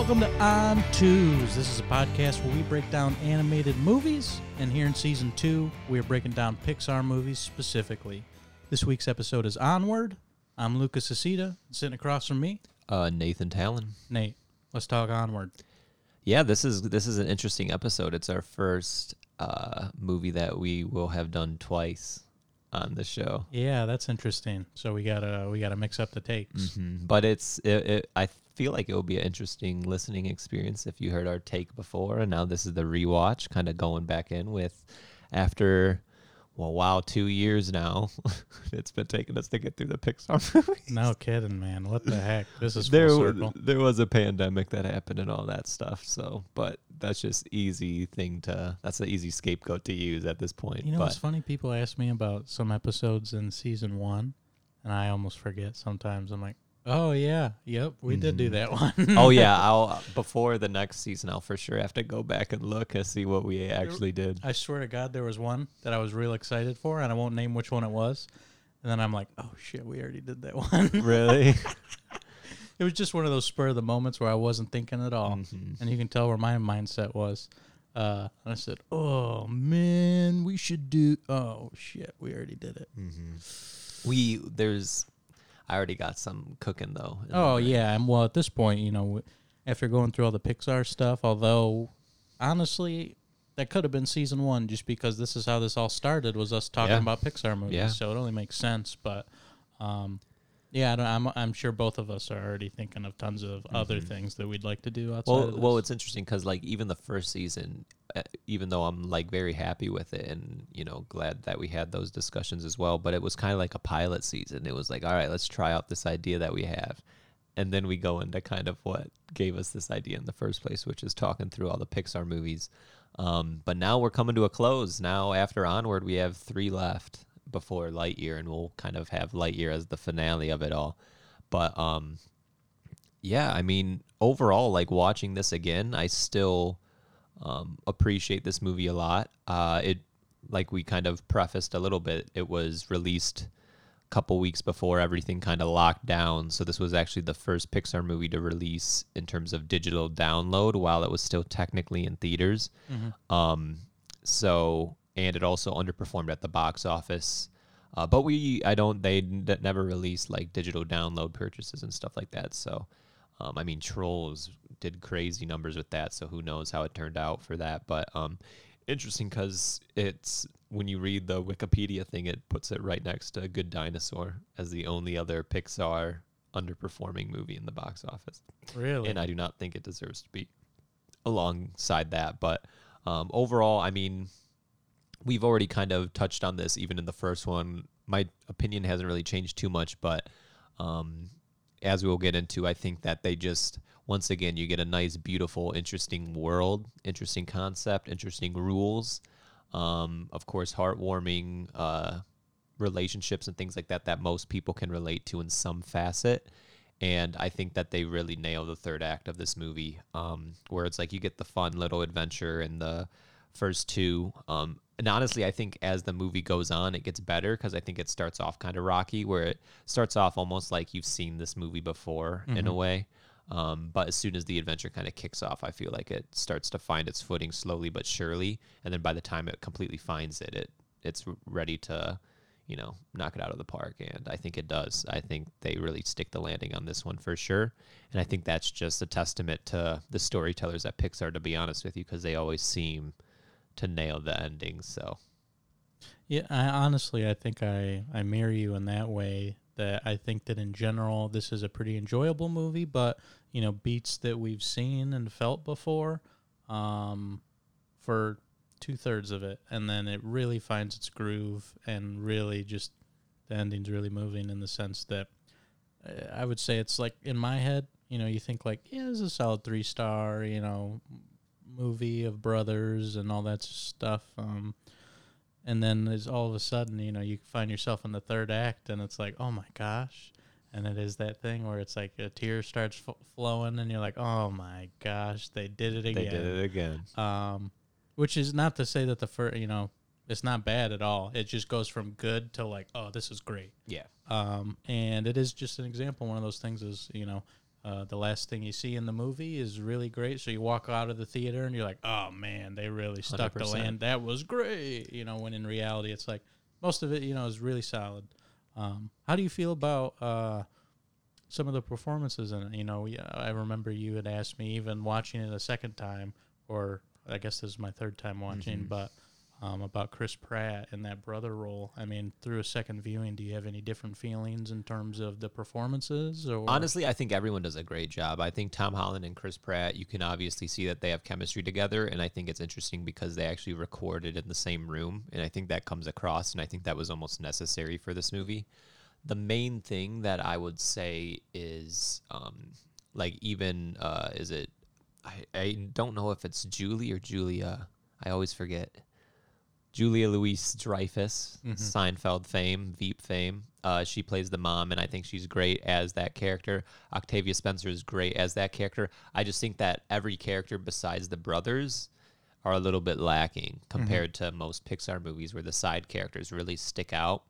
Welcome to On Twos. This is a podcast where we break down animated movies, and here in season two, we are breaking down Pixar movies specifically. This week's episode is Onward. I'm Lucas Acita. Sitting across from me, Uh, Nathan Talon. Nate. Let's talk Onward. Yeah, this is this is an interesting episode. It's our first uh, movie that we will have done twice on the show. Yeah, that's interesting. So we gotta we gotta mix up the takes. Mhm. But it's it, it, I feel like it would be an interesting listening experience if you heard our take before, and now this is the rewatch, kind of going back in with after. Well, wow, two years now. it's been taking us to get through the Pixar movies. No kidding, man. What the heck? This is there, full circle. there was a pandemic that happened and all that stuff. So, but that's just easy thing to. That's an easy scapegoat to use at this point. You know but what's funny? People ask me about some episodes in season one, and I almost forget sometimes. I'm like, oh yeah, yep, we did do Mhm. that one. oh yeah, I'll before the next season, I'll for sure have to go back and look and see what we actually did. I swear to God, there was one that I was real excited for, and I won't name which one it was. And then I'm like, oh shit, we already did that one. really? it was just one of those spur of the moments where I wasn't thinking at all, Mhm. and you can tell where my mindset was. Uh, and I said, oh man, we should do. Oh shit, we already did it. We there's. I already got some cooking though. Oh yeah, and well at this point, you know, after going through all the Pixar stuff, although honestly, that could have been season one, just because this is how this all started was us talking Yeah. about Pixar movies. Yeah. So it only makes sense. But um, yeah, I don't, I'm I'm sure both of us are already thinking of tons of other Mhm. things that we'd like to do outside. Well, well, it's interesting because like even the first season, even though I'm like very happy with it and you know glad that we had those discussions as well, but it was kind of like a pilot season. It was like, all right, let's try out this idea that we have, and then we go into kind of what gave us this idea in the first place, which is talking through all the Pixar movies. Um, but now we're coming to a close. Now after Onward, we have three left before Lightyear, and we'll kind of have Lightyear as the finale of it all. But um, yeah, I mean, overall, like watching this again, I still um, appreciate this movie a lot. Uh, it, like we kind of prefaced a little bit, it was released a couple weeks before everything kind of locked down. So this was actually the first Pixar movie to release in terms of digital download while it was still technically in theaters. Mhm. Um, so and it also underperformed at the box office. Uh, but we, I don't, they n- never released like digital download purchases and stuff like that. So, um, I mean, Trolls did crazy numbers with that. So who knows how it turned out for that? But um, interesting because it's when you read the Wikipedia thing, it puts it right next to Good Dinosaur as the only other Pixar underperforming movie in the box office really and I do not think it deserves to be alongside that. But um, overall, I mean, we've already kind of touched on this even in the first one. My opinion hasn't really changed too much, but um, as we'll get into, I think that they just once again you get a nice, beautiful, interesting world, interesting concept, interesting rules. Um, of course, heartwarming uh, relationships and things like that that most people can relate to in some facet and I think that they really nail the third act of this movie, um, where it's like you get the fun little adventure in the first two. Um, and honestly, I think as the movie goes on, it gets better because I think it starts off kind of rocky, where it starts off almost like you've seen this movie before in a Mhm. way. Um, but as soon as the adventure kind of kicks off, I feel like it starts to find its footing slowly but surely. And then by the time it completely finds it, it it's ready to you know, knock it out of the park. And I think it does. I think they really stick the landing on this one for sure. And I think that's just a testament to the storytellers at Pixar, to be honest with you, because they always seem to nail the ending. So, Yeah, I, honestly, I think I, I mirror you in that way. That I think that in general, this is a pretty enjoyable movie, but you know, beats that we've seen and felt before, um, for two thirds of it, and then it really finds its groove and really just the ending's really moving in the sense that uh, I would say it's like in my head, you know, you think like, yeah, this is a solid three star, you know, movie of brothers and all that stuff. Um, and then there's all of a sudden, you know, you find yourself in the third act, and it's like, oh my gosh, and it is that thing where it's like a tear starts f- flowing, and you're like, oh my gosh, they did it again. they did it again. Um, which is not to say that the first, you know, it's not bad at all. It just goes from good to like, oh, this is great. Yeah. Um, and it is just an example. One of those things is, you know, uh, the last thing you see in the movie is really great. So you walk out of the theater and you're like, oh man, they really stuck the 100%. land. That was great. You know, when in reality, it's like most of it, you know, is really solid. Um, how do you feel about uh, some of the performances in it? You know, I remember you had asked me even watching it a second time, or I guess this is my third time watching, Mhm. but um, about Chris Pratt in that brother role. I mean, through a second viewing, do you have any different feelings in terms of the performances? Or Honestly, I think everyone does a great job. I think Tom Holland and Chris Pratt, you can obviously see that they have chemistry together, and I think it's interesting because they actually recorded in the same room, and I think that comes across, and I think that was almost necessary for this movie. The main thing that I would say is, um, like, even uh, is it? I, I don't know if it's Julie or Julia. I always forget. Julia Louise Dreyfus, Mhm. Seinfeld fame, Veep fame. Uh, she plays the mom, and I think she's great as that character. Octavia Spencer is great as that character. I just think that every character besides the brothers are a little bit lacking compared to most Pixar movies where the side characters really stick out.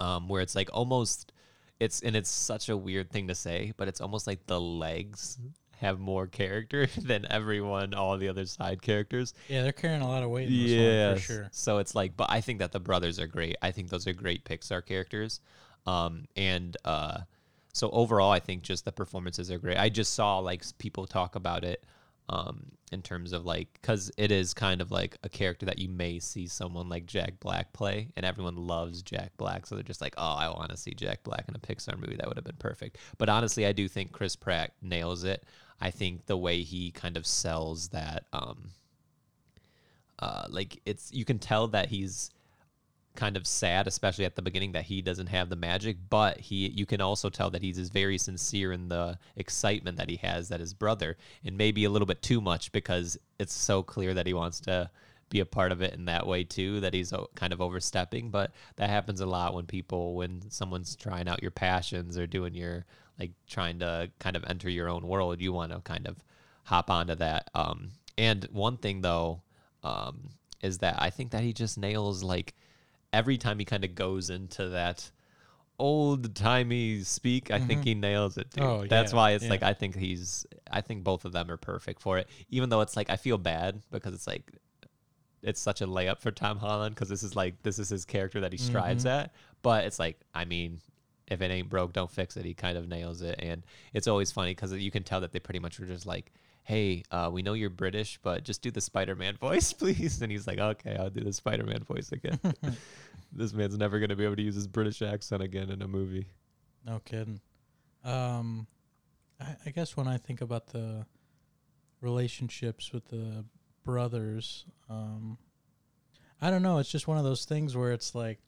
Um, where it's like almost, it's and it's such a weird thing to say, but it's almost like the legs have more character than everyone, all the other side characters. yeah, they're carrying a lot of weight in this one Yeah, for sure. So it's like, but I think that the brothers are great. I think those are great Pixar characters. Um, and uh, so overall, I think just the performances are great. I just saw like people talk about it um, in terms of like, because it is kind of like a character that you may see someone like Jack Black play, and everyone loves Jack Black. So they're just like, oh, I want to see Jack Black in a Pixar movie. That would have been perfect. But honestly, I do think Chris Pratt nails it. I think the way he kind of sells that. Um, uh, like it's you can tell that he's kind of sad, especially at the beginning, that he doesn't have the magic. But he, you can also tell that he's very sincere in the excitement that he has that his brother, and maybe a little bit too much because it's so clear that he wants to be a part of it in that way too. That he's kind of overstepping, but that happens a lot when people, when someone's trying out your passions or doing your like trying to kind of enter your own world, you want to kind of hop onto that. Um, and one thing though, um, is that I think that he just nails like every time he kind of goes into that old timey speak, I think Mhm. he nails it. Dude. Oh, That's yeah, why it's yeah. like I think he's I think both of them are perfect for it. Even though it's like I feel bad because it's like it's such a layup for Tom Holland because this is like this is his character that he strives Mhm. at. But it's like I mean, if it ain't broke, don't fix it. He kind of nails it, and it's always funny because you can tell that they pretty much were just like, "Hey, uh, we know you're British, but just do the Spider-Man voice, please." And he's like, "Okay, I'll do the Spider-Man voice again." this man's never gonna be able to use his British accent again in a movie. No kidding. Um, I, I guess when I think about the relationships with the brothers, um, I don't know. It's just one of those things where it's like,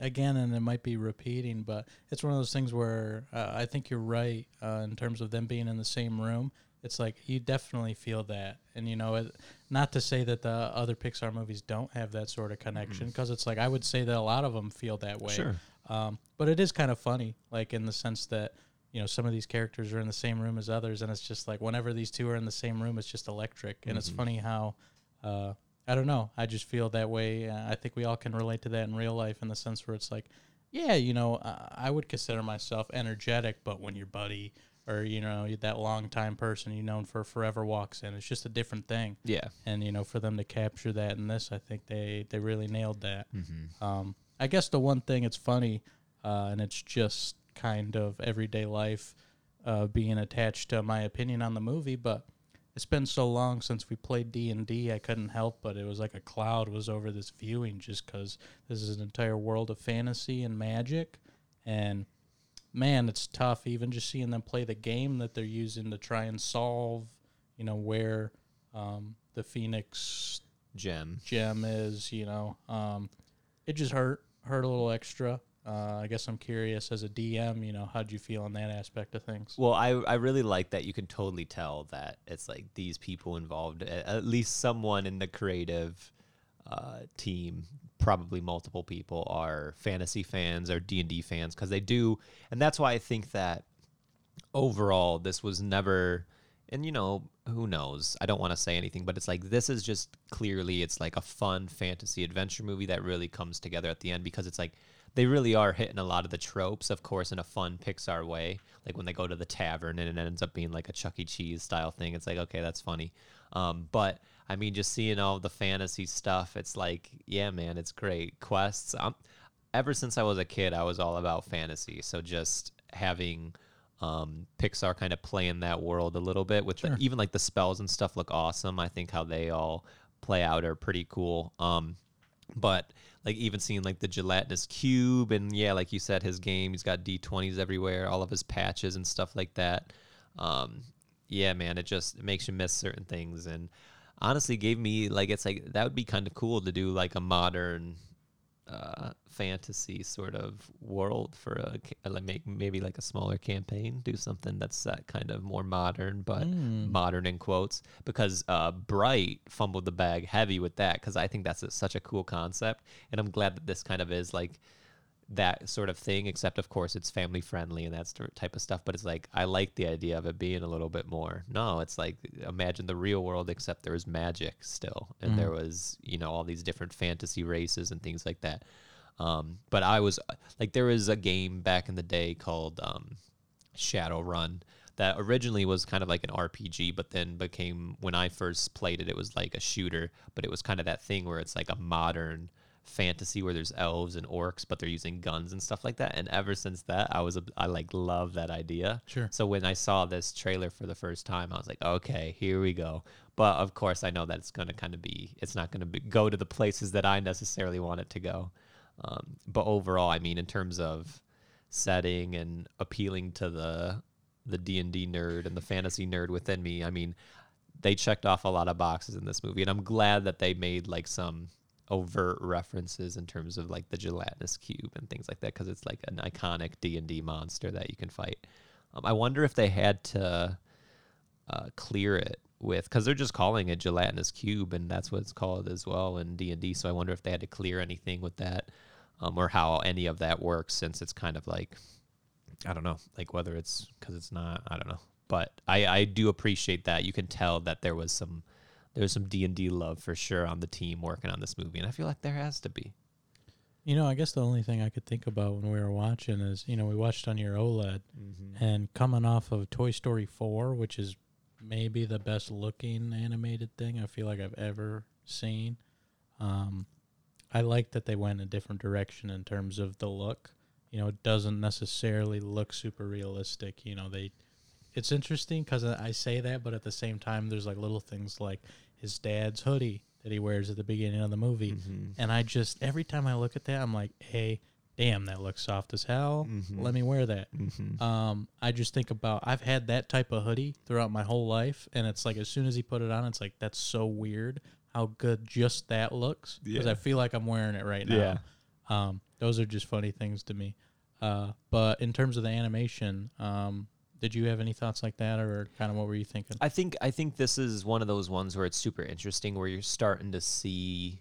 again, and it might be repeating, but it's one of those things where uh, I think you're right uh, in terms of them being in the same room. It's like you definitely feel that, and you know, it, not to say that the other Pixar movies don't have that sort of connection, because it's like I would say that a lot of them feel that way. Um, but it is kind of funny, like in the sense that you know some of these characters are in the same room as others, and it's just like whenever these two are in the same room, it's just electric. And it's Mhm. funny how uh, I don't know. I just feel that way. Uh, I think we all can relate to that in real life in the sense where it's like, yeah, you know, uh, I would consider myself energetic, but when your buddy or you know that long time person you known for forever walks in, it's just a different thing. Yeah. And you know, for them to capture that in this, I think they they really nailed that. Mm-hmm. Um, I guess the one thing it's funny, uh, and it's just kind of everyday life uh, being attached to my opinion on the movie, but it's been so long since we played d&d I couldn't help but it was like a cloud was over this viewing just because this is an entire world of fantasy and magic, and man, it's tough even just seeing them play the game that they're using to try and solve, you know, where um, the Phoenix Gem. gem is, you know. Um, it just hurt, hurt a little extra. Uh, I guess I'm curious as a DM, you know, how'd you feel on that aspect of things? Well, I I really like that you can totally tell that it's like these people involved, at least someone in the creative uh, team, probably multiple people are fantasy fans or D and D fans because they do, and that's why I think that overall this was never. and you know who knows i don't want to say anything but it's like this is just clearly it's like a fun fantasy adventure movie that really comes together at the end because it's like they really are hitting a lot of the tropes of course in a fun pixar way like when they go to the tavern and it ends up being like a chuck e cheese style thing it's like okay that's funny um, but i mean just seeing all the fantasy stuff it's like yeah man it's great quests I'm, ever since i was a kid i was all about fantasy so just having um, Pixar kind of play in that world a little bit with Sure. the, even like the spells and stuff look awesome. I think how they all play out are pretty cool. Um, but like even seeing like the gelatinous cube and yeah, like you said, his game, he's got D20s everywhere, all of his patches and stuff like that. Um, yeah, man, it just it makes you miss certain things and honestly gave me like it's like that would be kind of cool to do like a modern uh, fantasy sort of world for a ca- like make maybe like a smaller campaign do something that's that kind of more modern but Mm. modern in quotes because uh, bright fumbled the bag heavy with that because i think that's a, such a cool concept and i'm glad that this kind of is like that sort of thing except of course it's family friendly and that type of stuff but it's like i like the idea of it being a little bit more no it's like imagine the real world except there was magic still and there was you know all these different fantasy races and things like that. Um, but i was like there was a game back in the day called um, Shadowrun that originally was kind of like an RPG, but then became when I first played it, it was like a shooter, but it was kind of that thing where it's like a modern fantasy where there's elves and orcs, but they're using guns and stuff like that. And ever since that, I was a, I like love that idea. Sure. So when I saw this trailer for the first time, I was like, okay, here we go. But of course, I know that it's going to kind of be, it's not going to go to the places that I necessarily want it to go. Um, but overall, I mean, in terms of setting and appealing to the the D&D nerd and the fantasy nerd within me. I mean, they checked off a lot of boxes in this movie and I'm glad that they made like some overt references in terms of like the gelatinous cube and things like that cuz it's like an iconic D&D monster that you can fight. Um, I wonder if they had to uh, clear it with because they're just calling it gelatinous cube and that's what it's called as well in d&d so i wonder if they had to clear anything with that um, or how any of that works since it's kind of like i don't know like whether it's because it's not i don't know but I, I do appreciate that you can tell that there was some there's some d&d love for sure on the team working on this movie and i feel like there has to be You know, I guess the only thing I could think about when we were watching is, you know, we watched on your OLED and coming off of Toy Story 4, which is maybe the best looking animated thing I feel like I've ever seen. Um, I like that they went a different direction in terms of the look. You know, it doesn't necessarily look super realistic. You know, they. It's interesting because I say that, but at the same time, there's like little things like his dad's hoodie that he wears at the beginning of the movie, and I just every time I look at that, I'm like, hey, damn, that looks soft as hell. Let me wear that. Um, I just think about I've had that type of hoodie throughout my whole life, and it's like as soon as he put it on, it's like that's so weird how good just that looks because Yeah. I feel like I'm wearing it right now. Yeah. Um, those are just funny things to me. Uh, but in terms of the animation, um, did you have any thoughts like that, or kind of what were you thinking? I think I think this is one of those ones where it's super interesting where you're starting to see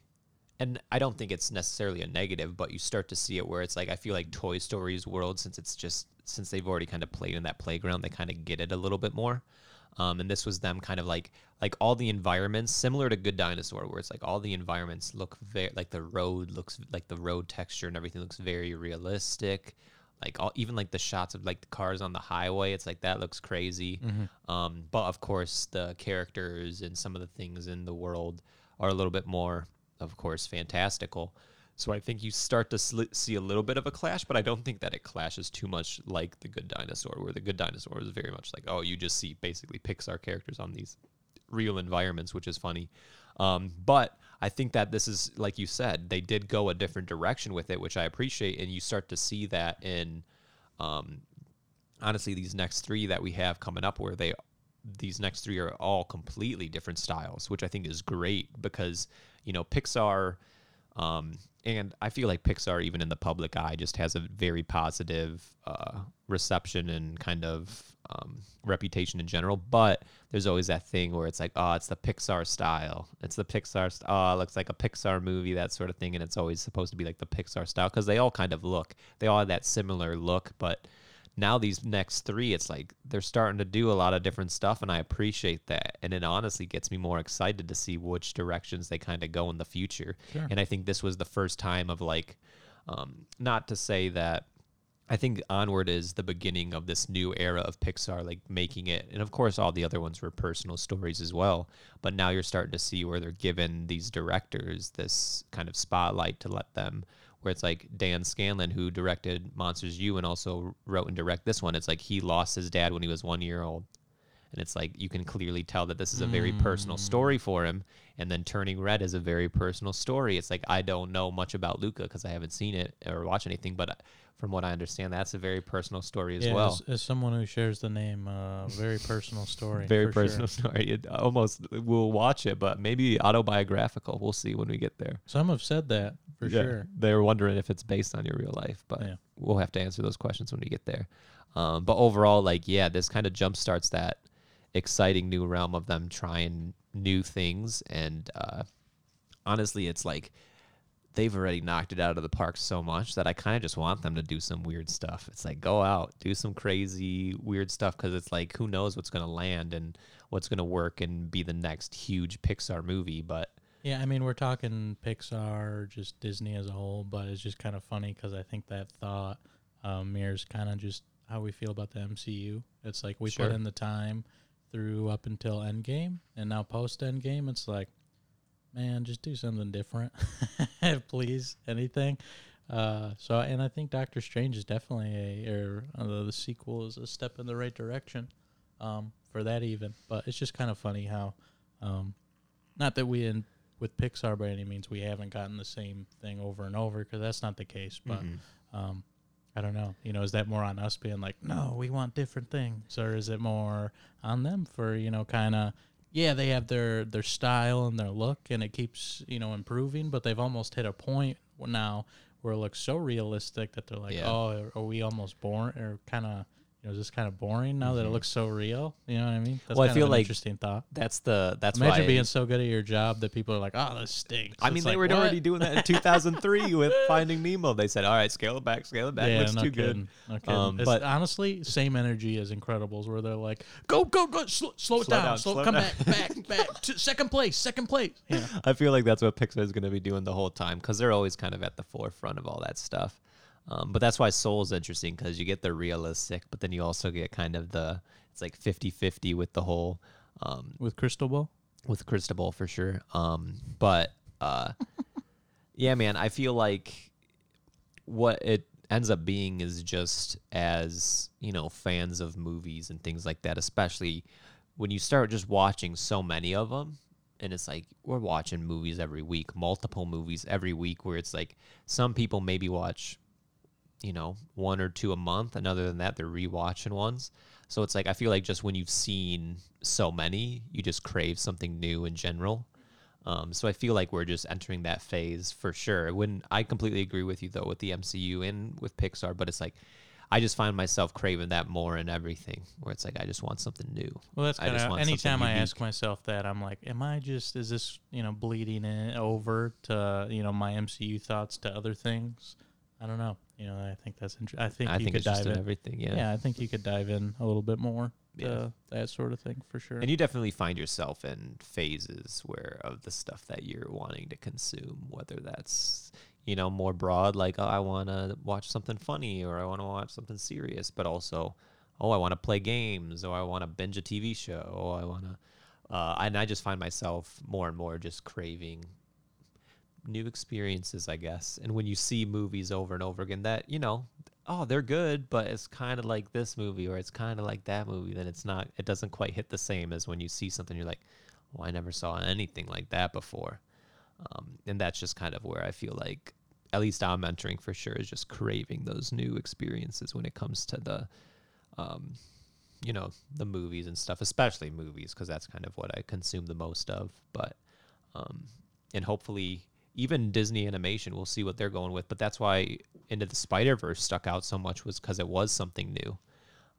and I don't think it's necessarily a negative, but you start to see it where it's like I feel like Toy Story's world since it's just since they've already kind of played in that playground, they kind of get it a little bit more. Um, and this was them kind of like like all the environments similar to Good Dinosaur, where it's like all the environments look very like the road looks like the road texture and everything looks very realistic. Like all even like the shots of like the cars on the highway, it's like that looks crazy. Um, but of course, the characters and some of the things in the world are a little bit more, of course, fantastical. So I think you start to sli- see a little bit of a clash, but I don't think that it clashes too much like the Good Dinosaur, where the Good Dinosaur is very much like, oh, you just see basically Pixar characters on these real environments, which is funny. Um, but I think that this is, like you said, they did go a different direction with it, which I appreciate, and you start to see that in um, honestly these next three that we have coming up where they these next three are all completely different styles which i think is great because you know pixar um, and i feel like pixar even in the public eye just has a very positive uh, reception and kind of um, reputation in general. But there's always that thing where it's like oh it's the pixar style. It's the pixar oh it looks like a pixar movie that sort of thing. And it's always supposed to be like the pixar style because they all kind of look they all have that similar look but now these next three, it's like they're starting to do a lot of different stuff, and I appreciate that. And it honestly gets me more excited to see which directions they kind of go in the future. Sure. And I think this was the first time of like, um, not to say that. I think Onward is the beginning of this new era of Pixar, like making it, and of course, all the other ones were personal stories as well. But now you're starting to see where they're giving these directors this kind of spotlight to let them where it's like Dan Scanlon, who directed Monsters U and also wrote and directed this one. It's like he lost his dad when he was one year old. And it's like you can clearly tell that this is a very personal story for him. And then Turning Red is a very personal story. It's like I don't know much about Luca because I haven't seen it or watched anything, but from what I understand, that's a very personal story as yeah, well. as, as someone who shares the name, uh, very personal story. very for sure. personal story. It almost we'll watch it, but maybe autobiographical. We'll see when we get there. Some have said that for Yeah, sure. They're wondering if it's based on your real life, but Yeah. we'll have to answer those questions when we get there. Um, but overall, like, yeah, this kind of jump starts that exciting new realm of them trying new things. And uh, honestly, it's like they've already knocked it out of the park so much that I kind of just want them to do some weird stuff. It's like, go out, do some crazy, weird stuff because it's like, who knows what's going to land and what's going to work and be the next huge Pixar movie. But Yeah, I mean, we're talking Pixar, just Disney as a whole, but it's just kind of funny because I think that thought um, mirrors kind of just how we feel about the MCU. It's like we Sure. put in the time through up until Endgame, and now post Endgame, it's like, man, just do something different, please, anything. Uh, so, and I think Doctor Strange is definitely a, or uh, the sequel is a step in the right direction um, for that even. But it's just kind of funny how, um, not that we in with Pixar by any means we haven't gotten the same thing over and over because that's not the case. But um, I don't know. You know, is that more on us being like, no, we want different things, or is it more on them for you know, kind of, yeah, they have their their style and their look, and it keeps you know improving, but they've almost hit a point now where it looks so realistic that they're like, Yeah. oh, are we almost born or kind of. You know, is this kind of boring now that it looks so real? You know what I mean? That's Well, I kind feel of an like interesting thought. that's the that's Imagine why being so good at your job that people are like, "Oh, this stinks." I It's mean, they like, were what? already doing that in 2003 with Finding Nemo. They said, "All right, scale it back, scale it back. Looks no too kidding. good." No kidding. Um, It's but- honestly, same energy as Incredibles, where they're like, "Go, go, go, slow, slow it Slow down, down, slow, slow come down." back, back, back, to second place, second place." Yeah, I feel like that's what Pixar is going to be doing the whole time because they're always kind of at the forefront of all that stuff. Um, but that's why Soul's interesting because you get the realistic, but then you also get kind of the it's like 50-50 with the whole um, with Crystal Ball. with Cristobal for sure. Um, but uh, yeah, man, I feel like what it ends up being is just as you know fans of movies and things like that, especially when you start just watching so many of them. And it's like we're watching movies every week, multiple movies every week. Where it's like some people maybe watch, you know, one or two a month, and other than that, they're rewatching ones. So it's like I feel like just when you've seen so many, you just crave something new in general. Um, so I feel like we're just entering that phase for sure. When I completely agree with you though with the MCU and with Pixar, but it's like I just find myself craving that more in everything. Where it's like I just want something new. Well, that's kind of anytime I ask myself that, I'm like, "Am I just is this you know bleeding in over to you know my MCU thoughts to other things?" I don't know. You know, I think that's interesting. I think I you think could dive in in. everything. Yeah. Yeah. I think you could dive in a little bit more Yeah. to that sort of thing for sure. And you definitely find yourself in phases where of the stuff that you're wanting to consume, whether that's you know more broad, like oh, I want to watch something funny or I want to watch something serious, but also oh, I want to play games or I want to binge a TV show. Oh, I want to, uh, and I just find myself more and more just craving new experiences, I guess. And when you see movies over and over again, that you know, oh, they're good, but it's kind of like this movie or it's kind of like that movie. Then it's not. It doesn't quite hit the same as when you see something. You're like, well, I never saw anything like that before. Um, and that's just kind of where I feel like, at least I'm entering for sure, is just craving those new experiences when it comes to the, um, you know, the movies and stuff, especially movies, because that's kind of what I consume the most of. But, um, and hopefully, even Disney animation, we'll see what they're going with. But that's why Into the Spider Verse stuck out so much was because it was something new.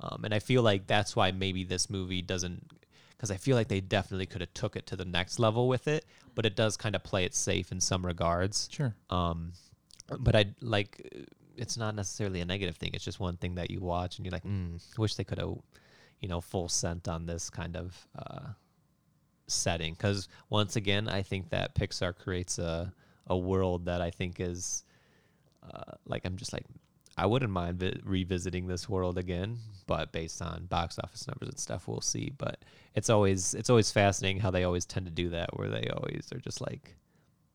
Um, and I feel like that's why maybe this movie doesn't, because I feel like they definitely could have took it to the next level with it, but it does kind of play it safe in some regards. sure. Um, but I like it's not necessarily a negative thing. It's just one thing that you watch and you're like, mm, wish they could have, you know, full scent on this kind of uh, setting. Because once again, I think that Pixar creates a a world that I think is uh, like I'm just like I wouldn't mind vi- revisiting this world again, but based on box office numbers and stuff, we'll see. But it's always it's always fascinating how they always tend to do that, where they always are just like,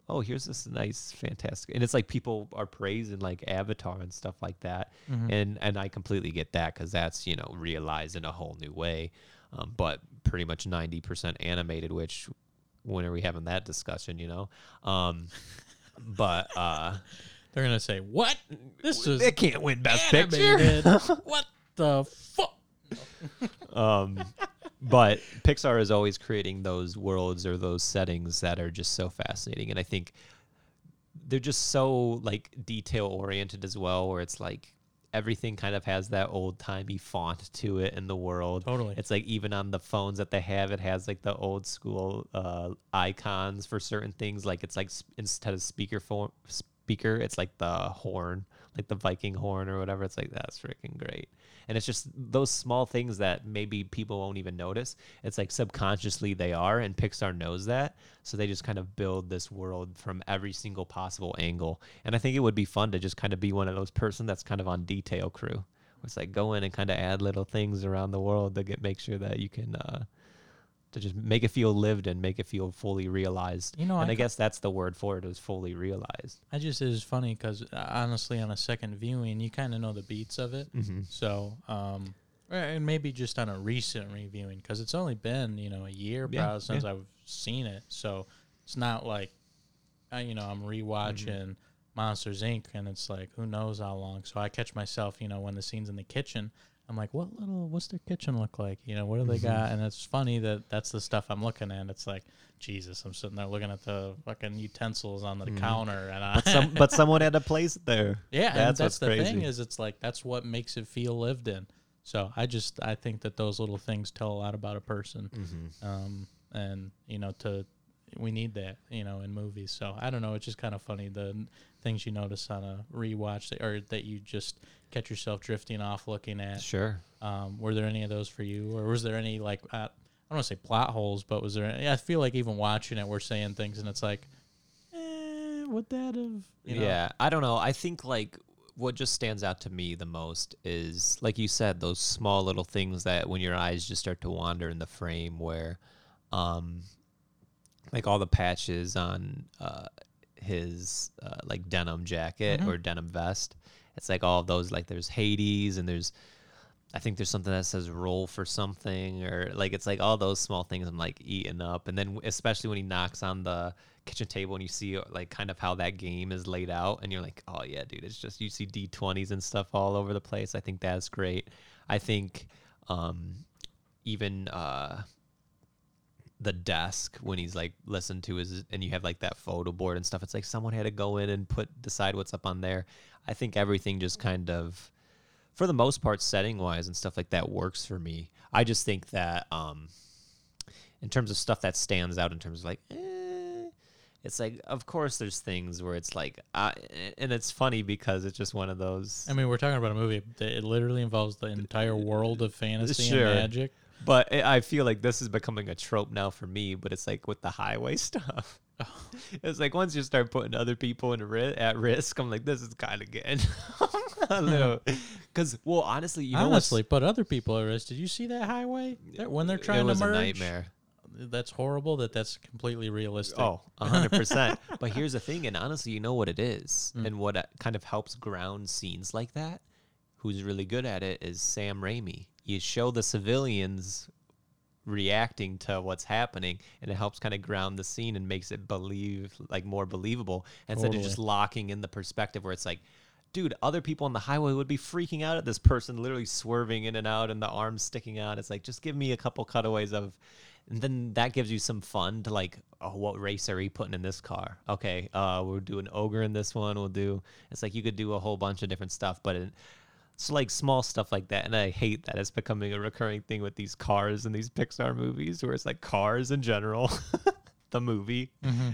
"Oh, here's this nice, fantastic," and it's like people are praising like Avatar and stuff like that, Mhm. and and I completely get that because that's you know realized in a whole new way, um, but pretty much ninety percent animated. Which when are we having that discussion? You know, um, but uh, They're gonna say, "What? This is it can't win best picture. what the fuck?" um, but Pixar is always creating those worlds or those settings that are just so fascinating, and I think they're just so like detail oriented as well, where it's like everything kind of has that old timey font to it in the world. Totally. It's like even on the phones that they have, it has like the old school uh, icons for certain things. Like it's like instead of speaker phone speaker, it's like the horn, like the Viking horn or whatever. It's like that's freaking great. And it's just those small things that maybe people won't even notice. It's like subconsciously they are, and Pixar knows that. So they just kind of build this world from every single possible angle. And I think it would be fun to just kind of be one of those person that's kind of on detail crew. It's like go in and kind of add little things around the world to get make sure that you can uh, to just make it feel lived and make it feel fully realized. You know, and I I, guess that's the word for it is fully realized. I just it is funny because honestly, on a second viewing, you kind of know the beats of it. Mm-hmm. So, um, and maybe just on a recent reviewing because it's only been you know a year Yeah, probably since I've seen it. So it's not like, uh, you know, I'm rewatching Mm-hmm. Monsters Inc. and it's like who knows how long. So I catch myself, you know, when the scenes in the kitchen. I'm like, what little, what's their kitchen look like? You know, what do they Mm-hmm. got? And it's funny that that's the stuff I'm looking at. It's like, Jesus, I'm sitting there looking at the fucking utensils on the counter, and I. But some but someone had to place it there. yeah, and that's, that's the crazy. thing is it's like that's what makes it feel lived in. So I just I think that those little things tell a lot about a person, Mm-hmm. um, and you know to we need that you know in movies. So I don't know, it's just kind of funny the things you notice on a rewatch that, or that you just catch yourself drifting off looking at. Sure. Um, were there any of those for you, or was there any like uh, I don't want to say plot holes, but was there? Any, I feel like even watching it, we're saying things, and it's like, eh, would that have? You know? Yeah, I don't know. I think like what just stands out to me the most is like you said those small little things that when your eyes just start to wander in the frame where um like all the patches on uh his uh, like denim jacket or denim vest. It's like all those like there's Hades and there's I think there's something that says roll for something or like it's like all those small things I'm like eating up. And then especially when he knocks on the kitchen table and you see like kind of how that game is laid out and you're like oh yeah dude it's just you see D20s and stuff all over the place. I think that's great. I think um even uh the desk when he's like listen to his and you have like that photo board and stuff it's like someone had to go in and put decide what's up on there i think everything just kind of for the most part setting wise and stuff like that works for me i just think that um in terms of stuff that stands out in terms of like eh, it's like of course there's things where it's like uh, and it's funny because it's just one of those I mean, we're talking about a movie that it literally involves the entire world of fantasy Sure. and magic. But I I feel like this is becoming a trope now for me. But it's like with the highway stuff. It's like once you start putting other people in ri- at risk, I'm like, this is kind of getting a little. Because, well, honestly, you know Honestly, put other people at risk. Did you see that highway That- when they're trying it was to a merge? nightmare. That's horrible. That that's completely realistic. Oh, a hundred percent. But here's the thing, and honestly, you know what it is, Mm. and what uh, kind of helps ground scenes like that. Who's really good at it is Sam Raimi. You show the civilians reacting to what's happening, and it helps kind of ground the scene and makes it believe like more believable instead of just locking in the perspective where it's like. Dude, other people on the highway would be freaking out at this person literally swerving in and out and the arms sticking out. It's like, just give me a couple cutaways of and then that gives you some fun to like oh what race are we putting in this car okay uh we'll do an ogre in this one we'll do it's like you could do a whole bunch of different stuff but it, it's like small stuff like that and i hate that it's becoming a recurring thing with these cars and these pixar movies where it's like cars in general the movie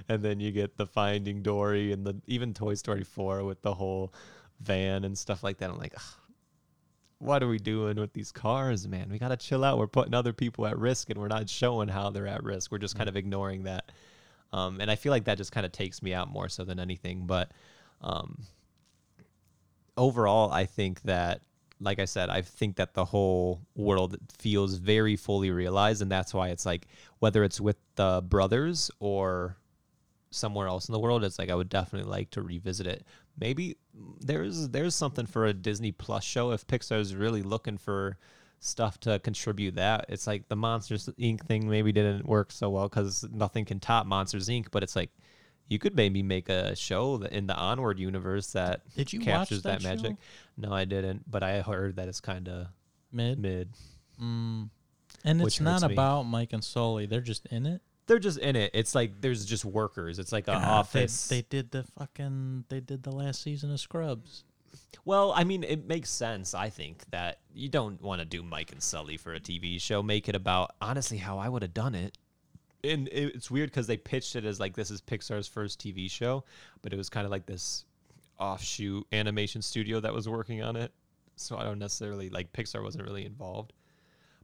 and then you get the finding dory and the even toy story 4 with the whole van and stuff like that. I'm like, "Ugh, what are we doing with these cars, man? We gotta chill out. We're putting other people at risk, and we're not showing how they're at risk. We're just kind of ignoring that. Um, and I feel like that just kind of takes me out more so than anything. But um, overall, I think that, like I said, I think that the whole world feels very fully realized, and that's why it's like whether it's with the brothers or somewhere else in the world, it's like I would definitely like to revisit it. Maybe there's there's something for a Disney Plus show if Pixar's really looking for stuff to contribute that. It's like the Monsters Inc. thing maybe didn't work so well because nothing can top Monsters Inc. But it's like you could maybe make a show that in the Onward universe that Did you watch captures that magic. No, I didn't, but I heard that it's kind of Mid. mid. Mm. And Which it's not me. about Mike and Sully. They're just in it. They're just in it. It's like there's just workers. It's like an God, office. They, they did the fucking. They did the last season of Scrubs. Well, I mean, it makes sense. I think that you don't want to do Mike and Sully for a TV show. Make it about honestly how I would have done it. And it- it's weird because they pitched it as like this is Pixar's first TV show, but it was kind of like this offshoot animation studio that was working on it. So I don't necessarily like Pixar wasn't really involved.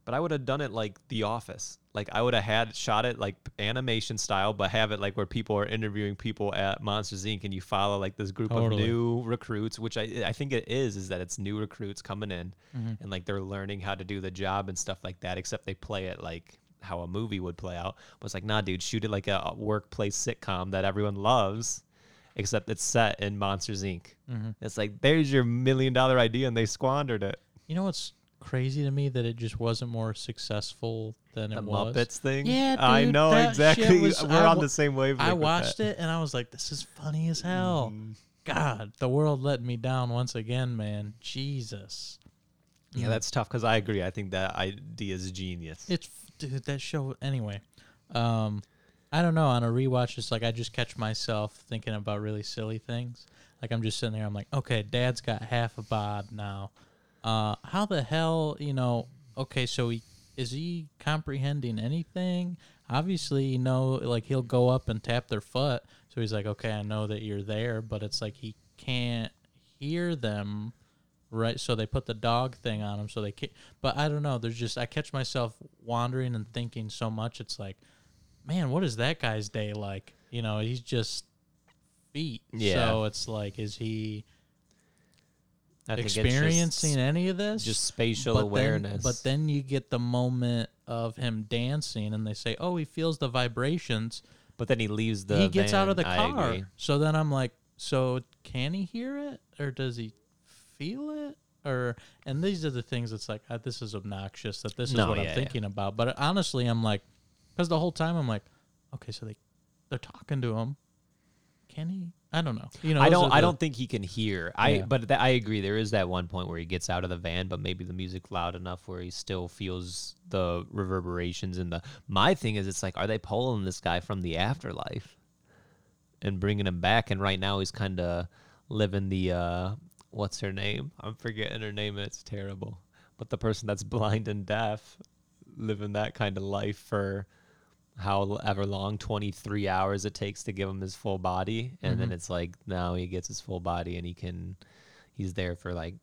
But I would have done it like The Office. Like I would have had shot it like animation style, but have it like where people are interviewing people at Monsters Inc. and you follow like this group Totally. of new recruits, which I I think it is, is that it's new recruits coming in mm-hmm. and like they're learning how to do the job and stuff like that. Except they play it like how a movie would play out. But it's like, nah, dude, shoot it like a workplace sitcom that everyone loves. Except it's set in Monsters Inc. It's like there's your million dollar idea and they squandered it. You know what's crazy to me that it just wasn't more successful than the it was. Muppets thing. Yeah, I know exactly. was- We're I on the same wavelength. I watched it and I was like, "This is funny as hell." Mm. God, the world let me down once again, man. Jesus. Yeah, that's tough because I agree. I think that idea is genius. It's dude that show anyway. Um, I don't know. On a rewatch, it's like I just catch myself thinking about really silly things. Like I'm just sitting there. I'm like, okay, Dad's got half a bod now. Uh, how the hell, you know? Okay, so he is he comprehending anything? Obviously, you know, like he'll go up and tap their foot. So he's like, okay, I know that you're there, but it's like he can't hear them right? So they put the dog thing on him so they can't but i don't know there's just i catch myself wandering and thinking so much it's like man what is that guy's day like? You know he's just feet. Yeah. so it's like is he I think it's just experiencing any of this? just spatial But then- awareness. but then you get the moment of him dancing and they say oh he feels the vibrations. But then he leaves the. he gets out of the car. so then i'm like so can he hear it? Or does he feel it or and these are the things that's like uh, this is obnoxious that this is No, what yeah, i'm yeah. thinking about but honestly i'm like because the whole time i'm like okay so they they're talking to him can he i don't know you know I don't. I don't think he can hear. I. Yeah. But th- I agree. There is that one point where he gets out of the van, but maybe the music loud enough where he still feels the reverberations and the. My thing is, it's like, are they pulling this guy from the afterlife, and bringing him back? And right now he's kind of living the. uh What's her name? I'm forgetting her name. and It's terrible. But the person that's blind and deaf, living that kind of life for however long 23 hours it takes to give him his full body and then mm-hmm. it's like now he gets his full body and he can he's there for like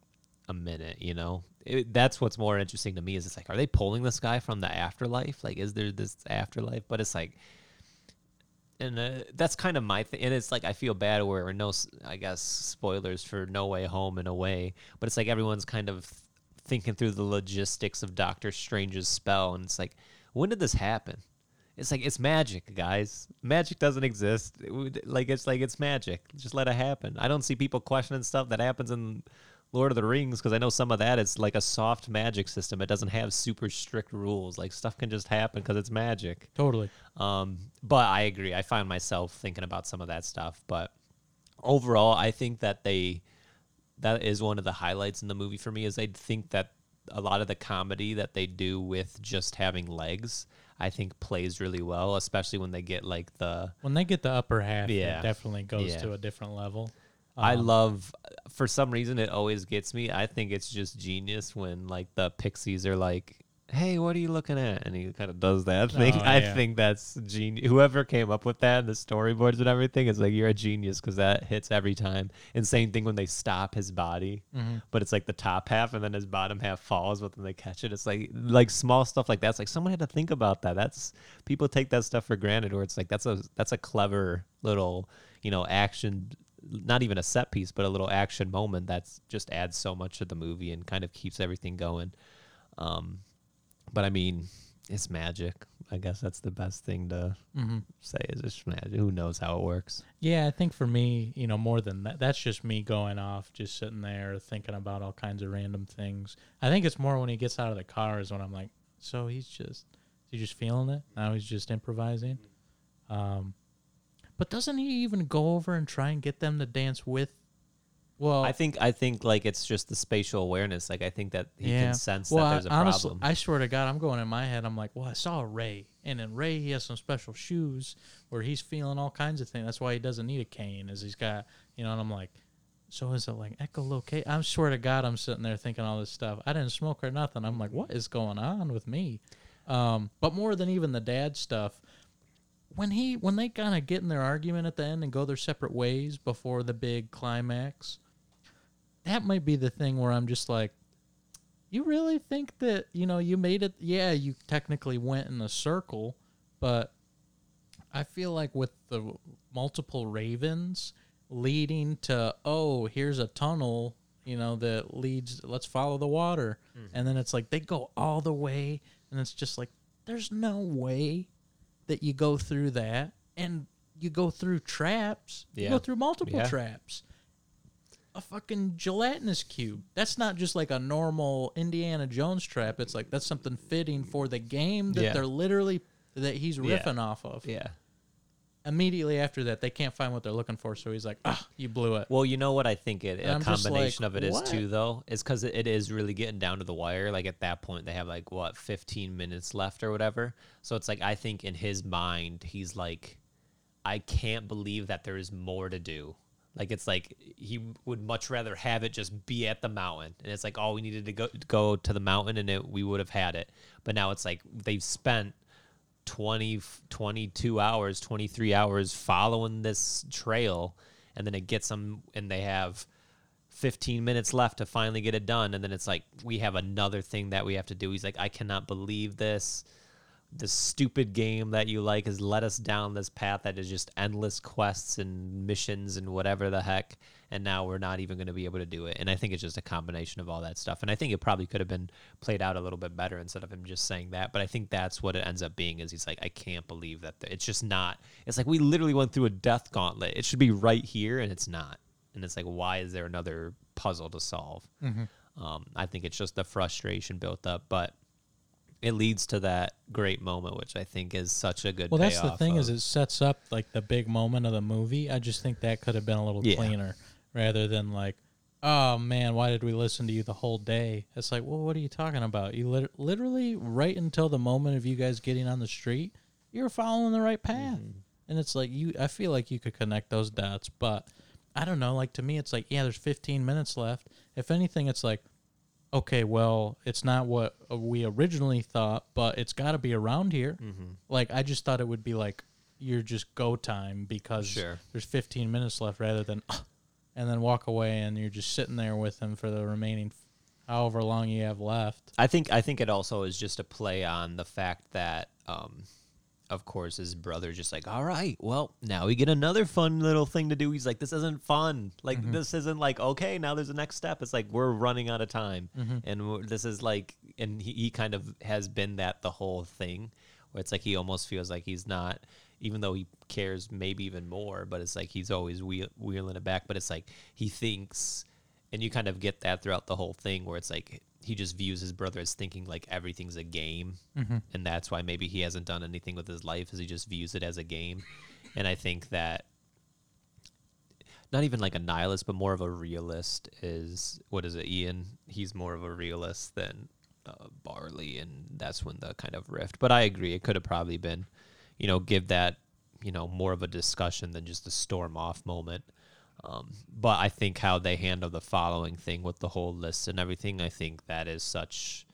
a minute you know it, that's what's more interesting to me is it's like are they pulling this guy from the afterlife like is there this afterlife but it's like and uh, that's kind of my thing and it's like i feel bad where no I guess spoilers for no way home in a way but it's like everyone's kind of thinking through the logistics of doctor strange's spell and it's like when did this happen it's like it's magic, guys. Magic doesn't exist. It would- like it's like it's magic. Just let it happen. I don't see people questioning stuff that happens in Lord of the Rings because I know some of that is like a soft magic system. It doesn't have super strict rules. Like stuff can just happen because it's magic. totally Um, but I agree. I find myself thinking about some of that stuff. But overall, I think that they that is one of the highlights in the movie for me is I think that a lot of the comedy that they do with just having legs, I think plays really well, especially when they get like the when they get the upper half Yeah. it definitely goes Yeah. to a different level I Um, love for some reason it always gets me. I think it's just genius when like the pixies are like "Hey, what are you looking at?" And he kind of does that thing. Oh, I yeah. think that's genius. Whoever came up with that, the storyboards and everything, is like you're a genius because that hits every time. And same thing when they stop his body, Mhm. but it's like the top half and then his bottom half falls, but then they catch it. It's like like small stuff like that's like someone had to think about that. That's people take that stuff for granted, or it's like that's a that's a clever little you know action not even a set piece, but a little action moment that's just adds so much to the movie and kind of keeps everything going. Um, but I mean, it's magic. I guess that's the best thing to Mhm. say is it's magic. Who knows how it works? Yeah, I think for me, you know, more than that, that's just me going off, just sitting there thinking about all kinds of random things. I think it's more when he gets out of the car is when I'm like, so he's just, he's just feeling it? Now he's just improvising. Um, but doesn't he even go over and try and get them to dance with? Well, I think I think like it's just the spatial awareness. Like I think that he yeah. can sense well, that there's a I, honestly, problem. I swear to God, I'm going in my head. I'm like, well, I saw Ray, and in Ray, he has some special shoes where he's feeling all kinds of things. That's why he doesn't need a cane, is he's got, you know. And I'm like, so is it like echolocate? I swear to God, I'm sitting there thinking all this stuff. I didn't smoke or nothing. I'm like, what is going on with me? Um, but more than even the dad stuff, when he when they kind of get in their argument at the end and go their separate ways before the big climax, that might be the thing where I'm just like, you really think that you know you made it? Yeah, you technically went in a circle, but I feel like with the multiple ravens leading to oh, here's a tunnel, you know that leads. Let's follow the water, hmm. and then it's like they go all the way, and it's just like there's no way that you go through that, and you go through traps. You go through multiple Yeah. traps a fucking gelatinous cube. That's not just like a normal Indiana Jones trap. It's like that's something fitting for the game that Yeah. they're literally that he's Yeah. riffing off of. yeah. Immediately after that, they can't find what they're looking for, so he's like, "Ah, you blew it." Well, you know what I think it And a I'm combination like, of it is what? too though is because it, it is really getting down to the wire. Like at that point, they have like what 15 minutes left or whatever. So it's like I think in his mind, he's like, I can't believe that there is more to do. Like it's like he would much rather have it just be at the mountain, and it's like all we needed to go go to the mountain, and it, we would have had it. But now it's like they've spent 20 22 hours 23 hours following this trail and then it gets them and they have 15 minutes left to finally get it done and then it's like we have another thing that we have to do. He's like i cannot believe this. This stupid game that you like has led us down this path that is just endless quests and missions and whatever the heck and now we're not even going to be able to do it. And i think it's just a combination of all that stuff. And i think it probably could have been played out a little bit better instead of him just saying that. But i think that's what it ends up being is he's like i can't believe that th- it's just not it's like we literally went through a death gauntlet. It should be right here and it's not. And it's like why is there another puzzle to solve? Um, i think it's just the frustration built up but it leads to that great moment, which I think is such a good. Well, that's the thing is it sets up like the big moment of the movie. I just think that could have been a little Yeah. cleaner rather than like, oh man, why did we listen to you the whole day? It's like, well, what are you talking about? You lit- literally right until the moment of you guys getting on the street, you're following the right path, Mm-hmm. and it's like you. I feel like you could connect those dots, but I don't know. Like to me, it's like yeah, there's 15 minutes left. If anything, it's like. Okay, well, it's not what uh, we originally thought, but it's got to be around here. Mm-hmm. Like I just thought it would be like your just go time because Sure. there's 15 minutes left rather than and then walk away and you're just sitting there with him for the remaining however long you have left. I think I think it also is just a play on the fact that, um, of course, his brother just like, all right, well, now we get another fun little thing to do. He's like, this isn't fun. Like this isn't like okay, now there's a next step. It's like we're running out of time, and we're- this is like, and he, he kind of has been that the whole thing, where it's like he almost feels like he's not. Even though he cares maybe even more, but it's like he's always wheel, wheeling it back. But it's like he thinks and you kind of get that throughout the whole thing where it's like he just views his brother as thinking like everything's a game. And that's why maybe he hasn't done anything with his life is he just views it as a game. And i think that not even like a nihilist but more of a realist is what is it ian? He's more of a realist than uh, barley and that's when the kind of rift. But i agree it could have probably been you know give that you know more of a discussion than just a storm off moment um, but I think how they handle the following thing with the whole list and everything, I think that is such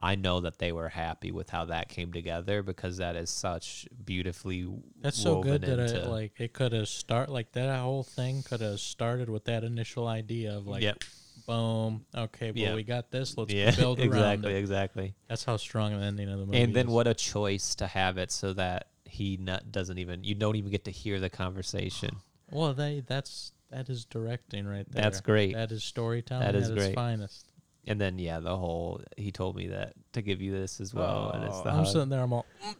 I know that they were happy with how that came together because that is such beautifully That's so good that it like it could have start like that whole thing could have started with that initial idea of like Yep. boom okay well Yeah. we got this let's yeah, build around exactly, it. exactly. That's how strong an ending of the movie. And then is. what a choice to have it so that he not, doesn't even you don't even get to hear the conversation. Well, they that's that is directing right there. That's great. That is storytelling That is at its great. finest. And then yeah, the whole he told me that to give you this as well, and it's Oh, the I'm hug. sitting there. I'm all. Mm.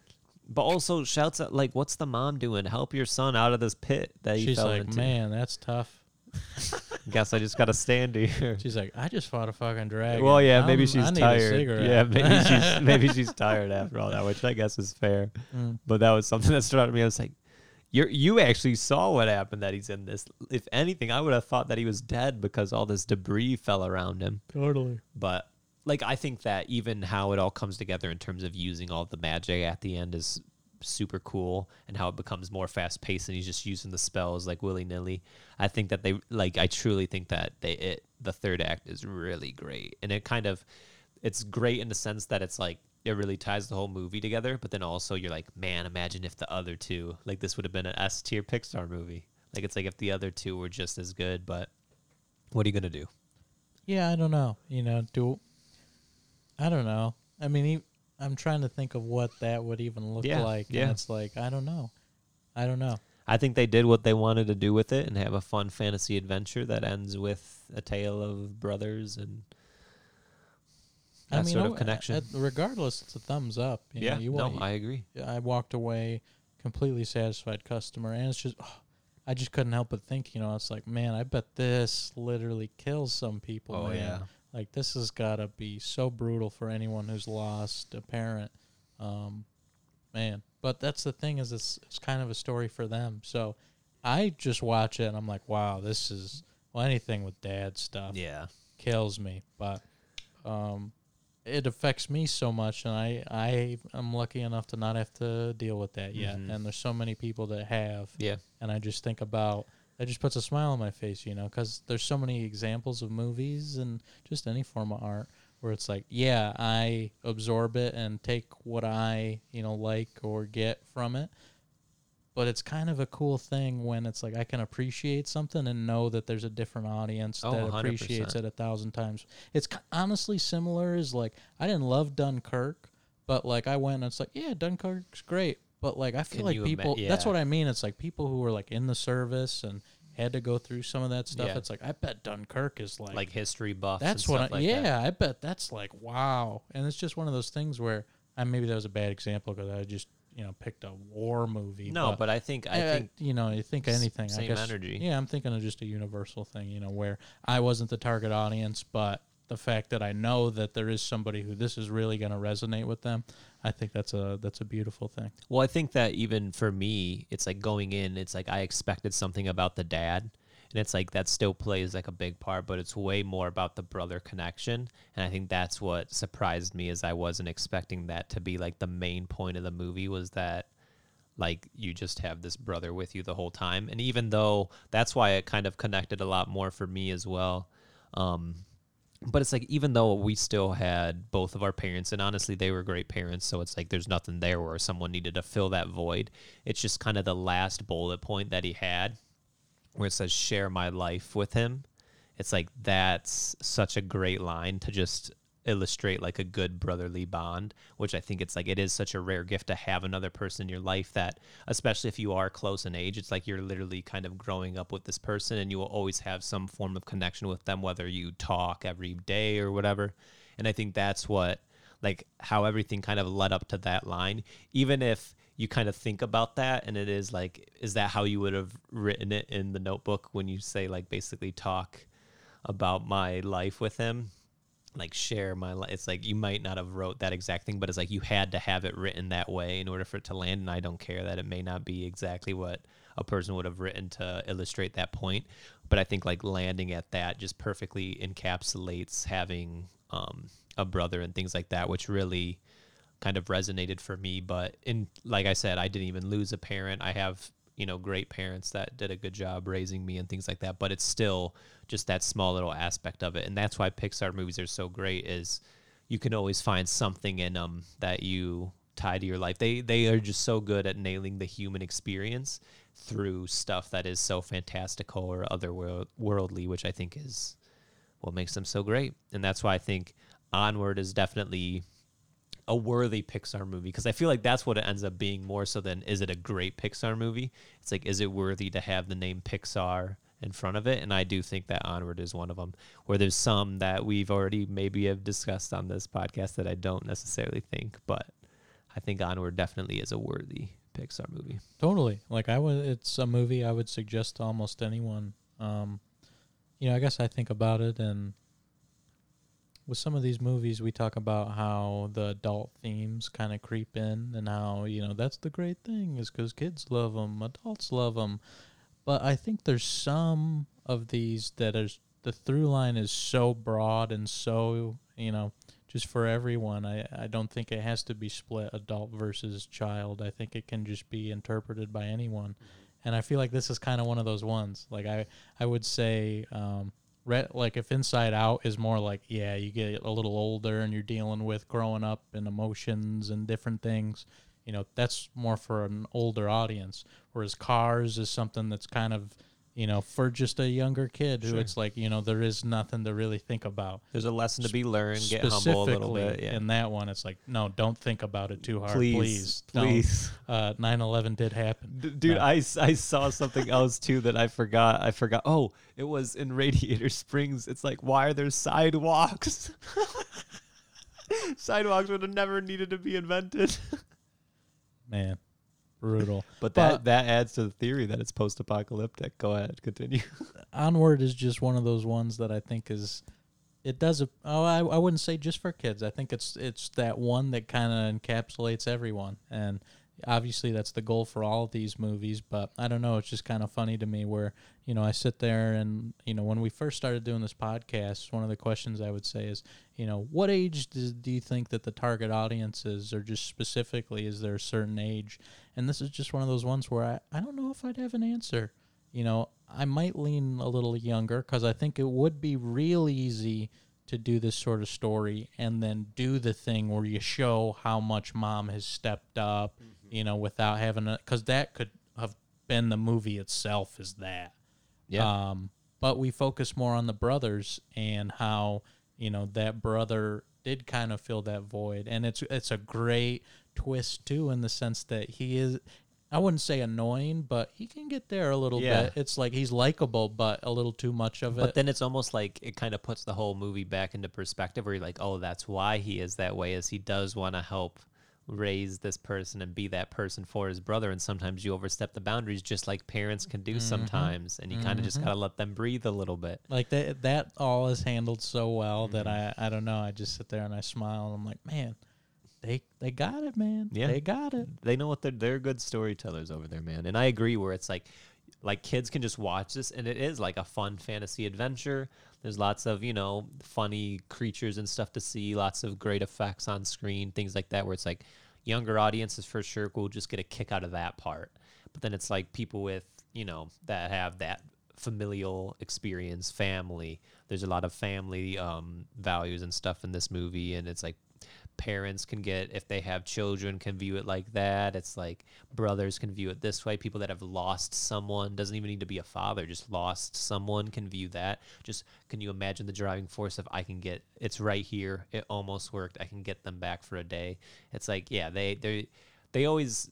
But also shouts out like, "What's the mom doing? Help your son out of this pit that he She's fell like, into." man, that's tough. Guess I just gotta stand here. She's like, I just fought a fucking dragon. well, yeah, maybe I'm- she's I need a tired. cigarette." Yeah, maybe she's maybe she's tired after all that, which I guess is fair. Mm. But that was something that stood out to me. I was like, "You you actually saw what happened that he's in this. If anything, I would have thought that he was dead because all this debris fell around him." Totally. But like I think that even how it all comes together in terms of using all the magic at the end is super cool and how it becomes more fast paced and he's just using the spells like willy nilly. I think that they like I truly think that they it the third act is really great. And it kind of it's great in the sense that it's like it really ties the whole movie together, but then also you're like, man, imagine if the other two like this would have been an S tier Pixar movie. Like it's like if the other two were just as good, but what are you gonna do? Yeah, I don't know. You know, do I don't know. I mean, I'm trying to think of what that would even look Yeah, like, yeah. and it's like I don't know. I don't know. I think they did what they wanted to do with it and have a fun fantasy adventure that ends with a tale of brothers and that I mean, sort of uh, connection. at- regardless, it's a thumbs up. You yeah, know, you no, want, I agree. I walked away completely satisfied customer, and it's just oh, I just couldn't help but think, you know, it's like, man, I bet this literally kills some people. Oh, man. yeah. Like this has got to be so brutal for anyone who's lost a parent, um, man. But that's the thing is, it's it's kind of a story for them. So I just watch it and I'm like, wow, this is well anything with dad stuff Yeah, kills me, but um, it affects me so much, and I I am lucky enough to not have to deal with that yet. Mhm. And there's so many people that have, yeah, and I just think about that just puts a smile on my face, you know, because there's so many examples of movies and just any form of art where it's like, yeah, I absorb it and take what I you know like or get from it. But it's kind of a cool thing when it's like I can appreciate something and know that there's a different audience Oh, that 100%. appreciates it a thousand times. It's ki- honestly similar as like I didn't love Dunkirk, but like I went and it's like yeah, Dunkirk's great, but like I feel Can like you ima- people. That's what I mean. It's like people who were like in the service and had to go through some of that stuff. Yeah. It's like I bet Dunkirk is like, like history buffs. that's what. I, like yeah, that. I bet that's like wow. And it's just one of those things where I maybe that was a bad example because I just you know picked a war movie. No, but I think I uh, think you know you think anything. I same guess, energy. Yeah, I'm thinking of just a universal thing. You know, where I wasn't the target audience, but the fact that I know that there is somebody who this is really going to resonate with them, I think that's a that's a beautiful thing. Well, I think that even for me, it's like going in, it's like I expected something about the dad. And it's like that still plays like a big part, but it's way more about the brother connection. And I think that's what surprised me is I wasn't expecting that to be like the main point of the movie was that like you just have this brother with you the whole time. And even though that's why it kind of connected a lot more for me as well. Um, but it's like even though we still had both of our parents and honestly they were great parents so it's like there's nothing there where someone needed to fill that void. It's just kind of the last bullet point that he had where it says share my life with him. It's like that's such a great line to just illustrate like a good brotherly bond which i think it's like it is such a rare gift to have another person in your life that especially if you are close in age it's like you're literally kind of growing up with this person and you will always have some form of connection with them whether you talk every day or whatever. And i think that's what like how everything kind of led up to that line. Even if you kind of think about that and it is like is that how you would have written it in the notebook when you say like basically talk about my life with him like share my life it's like you might not have wrote that exact thing but it's like you had to have it written that way in order for it to land and i don't care that it may not be exactly what a person would have written to illustrate that point but i think like landing at that just perfectly encapsulates having um, a brother and things like that which really kind of resonated for me but in like i said i didn't even lose a parent. I have you know great parents that did a good job raising me and things like that but it's still just that small little aspect of it and that's why pixar movies are so great is you can always find something in them that you tie to your life. They they are just so good at nailing the human experience through stuff that is so fantastical or otherworldly, which I think is what makes them so great. And that's why I think Onward is definitely a worthy Pixar movie because I feel like that's what it ends up being more so than is it a great Pixar movie? It's like is it worthy to have the name Pixar in front of it? And I do think that Onward is one of them. Where there's some that we've already maybe have discussed on this podcast that I don't necessarily think, but I think Onward definitely is a worthy Pixar movie. Totally. Like I would, it's a movie I would suggest to almost anyone. Um, you know, I guess I think about it, and with some of these movies, we talk about how the adult themes kind of creep in, and how you know that's the great thing is because kids love them, adults love them. But I think there's some of these that is the through line is so broad and so you know just for everyone. I, I don't think it has to be split adult versus child. I think it can just be interpreted by anyone. And I feel like this is kind of one of those ones. Like I, I would say, um, re- like if Inside Out is more like, yeah, you get a little older and you're dealing with growing up and emotions and different things. You know, that's more for an older audience. Whereas Cars is something that's kind of you know, for just a younger kid who sure. it's like, you know, there is nothing to really think about. There's a lesson to be learned, get humble a little bit. Yeah. In that one, it's like, no, don't think about it too hard. Please. Please. please. Uh, 9-11 did happen. D- dude, no. I, I saw something else too that I forgot. I forgot. Oh, it was in Radiator Springs. It's like, why are there sidewalks? sidewalks would have never needed to be invented. Man brutal. but that but that adds to the theory that it's post-apocalyptic. Go ahead, continue. Onward is just one of those ones that I think is it does a, oh I, I wouldn't say just for kids. I think it's it's that one that kind of encapsulates everyone and obviously that's the goal for all of these movies but i don't know it's just kind of funny to me where you know i sit there and you know when we first started doing this podcast one of the questions i would say is you know what age do, do you think that the target audience is or just specifically is there a certain age? And this is just one of those ones where i, I don't know if i'd have an answer. You know i might lean a little younger because i think it would be real easy to do this sort of story and then do the thing where you show how much mom has stepped up mm-hmm you know, without having a because that could have been the movie itself is that. Yeah. Um, but we focus more on the brothers and how you know that brother did kind of fill that void, and it's it's a great twist too in the sense that he is. I wouldn't say annoying, but he can get there a little yeah. bit. It's like he's likable, but a little too much of it. But then it's almost like it kind of puts the whole movie back into perspective, where you're like, oh, that's why he is that way, is he does want to help raise this person and be that person for his brother and sometimes you overstep the boundaries just like parents can do mm-hmm. sometimes and you mm-hmm. kind of just got to let them breathe a little bit like that that all is handled so well mm-hmm. that i i don't know i just sit there and i smile and i'm like man they they got it man yeah they got it they know what they're they're good storytellers over there man and i agree where it's like like kids can just watch this and it is like a fun fantasy adventure. There's lots of you know funny creatures and stuff to see lots of great effects on screen things like that where it's like younger audiences for sure will just get a kick out of that part. But then it's like people with you know that have that familial experience family. There's a lot of family um, values and stuff in this movie and it's like parents can get if they have children can view it like that. It's like brothers can view it this way. People that have lost someone doesn't even need to be a father just lost someone can view that. Just can you imagine the driving force of i can get it's right here it almost worked i can get them back for a day. It's like yeah they they they always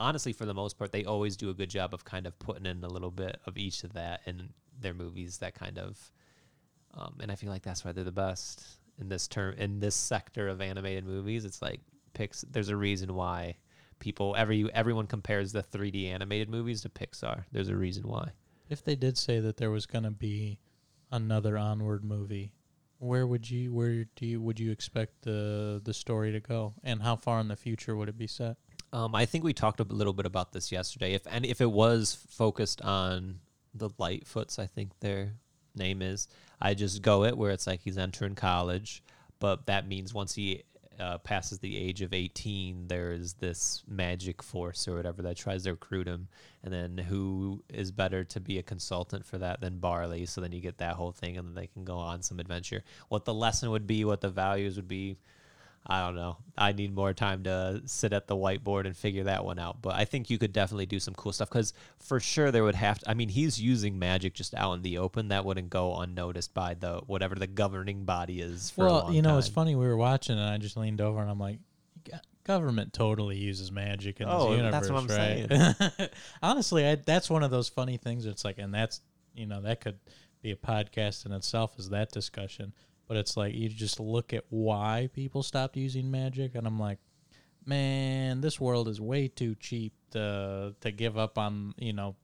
honestly for the most part they always do a good job of kind of putting in a little bit of each of that in their movies that kind of um, and i feel like that's why they're the best in this term in this sector of animated movies. It's like Pix. There's a reason why people every everyone compares the 3D animated movies to Pixar. There's a reason why. If they did say that there was going to be another Onward movie, where would you where do you would you expect the the story to go, and how far in the future would it be set? Um, I think we talked a little bit about this yesterday. If and if it was focused on the Lightfoots, I think their name is. I just go it where it's like he's entering college, but that means once he uh, passes the age of 18, there's this magic force or whatever that tries to recruit him. And then who is better to be a consultant for that than Barley? So then you get that whole thing, and then they can go on some adventure. What the lesson would be, what the values would be, I don't know. I need more time to sit at the whiteboard and figure that one out. But I think you could definitely do some cool stuff because for sure there would have to. I mean, he's using magic just out in the open. That wouldn't go unnoticed by the whatever the governing body is. For well, you know, time. it's funny. We were watching and I just leaned over and I'm like, government totally uses magic in oh, this universe, that's what I'm right? saying. Honestly, I, that's one of those funny things. It's like, and that's you know that could be a podcast in itself. Is that discussion? But it's like you just look at why people stopped using magic and i'm like man this world is way too cheap to to give up on you know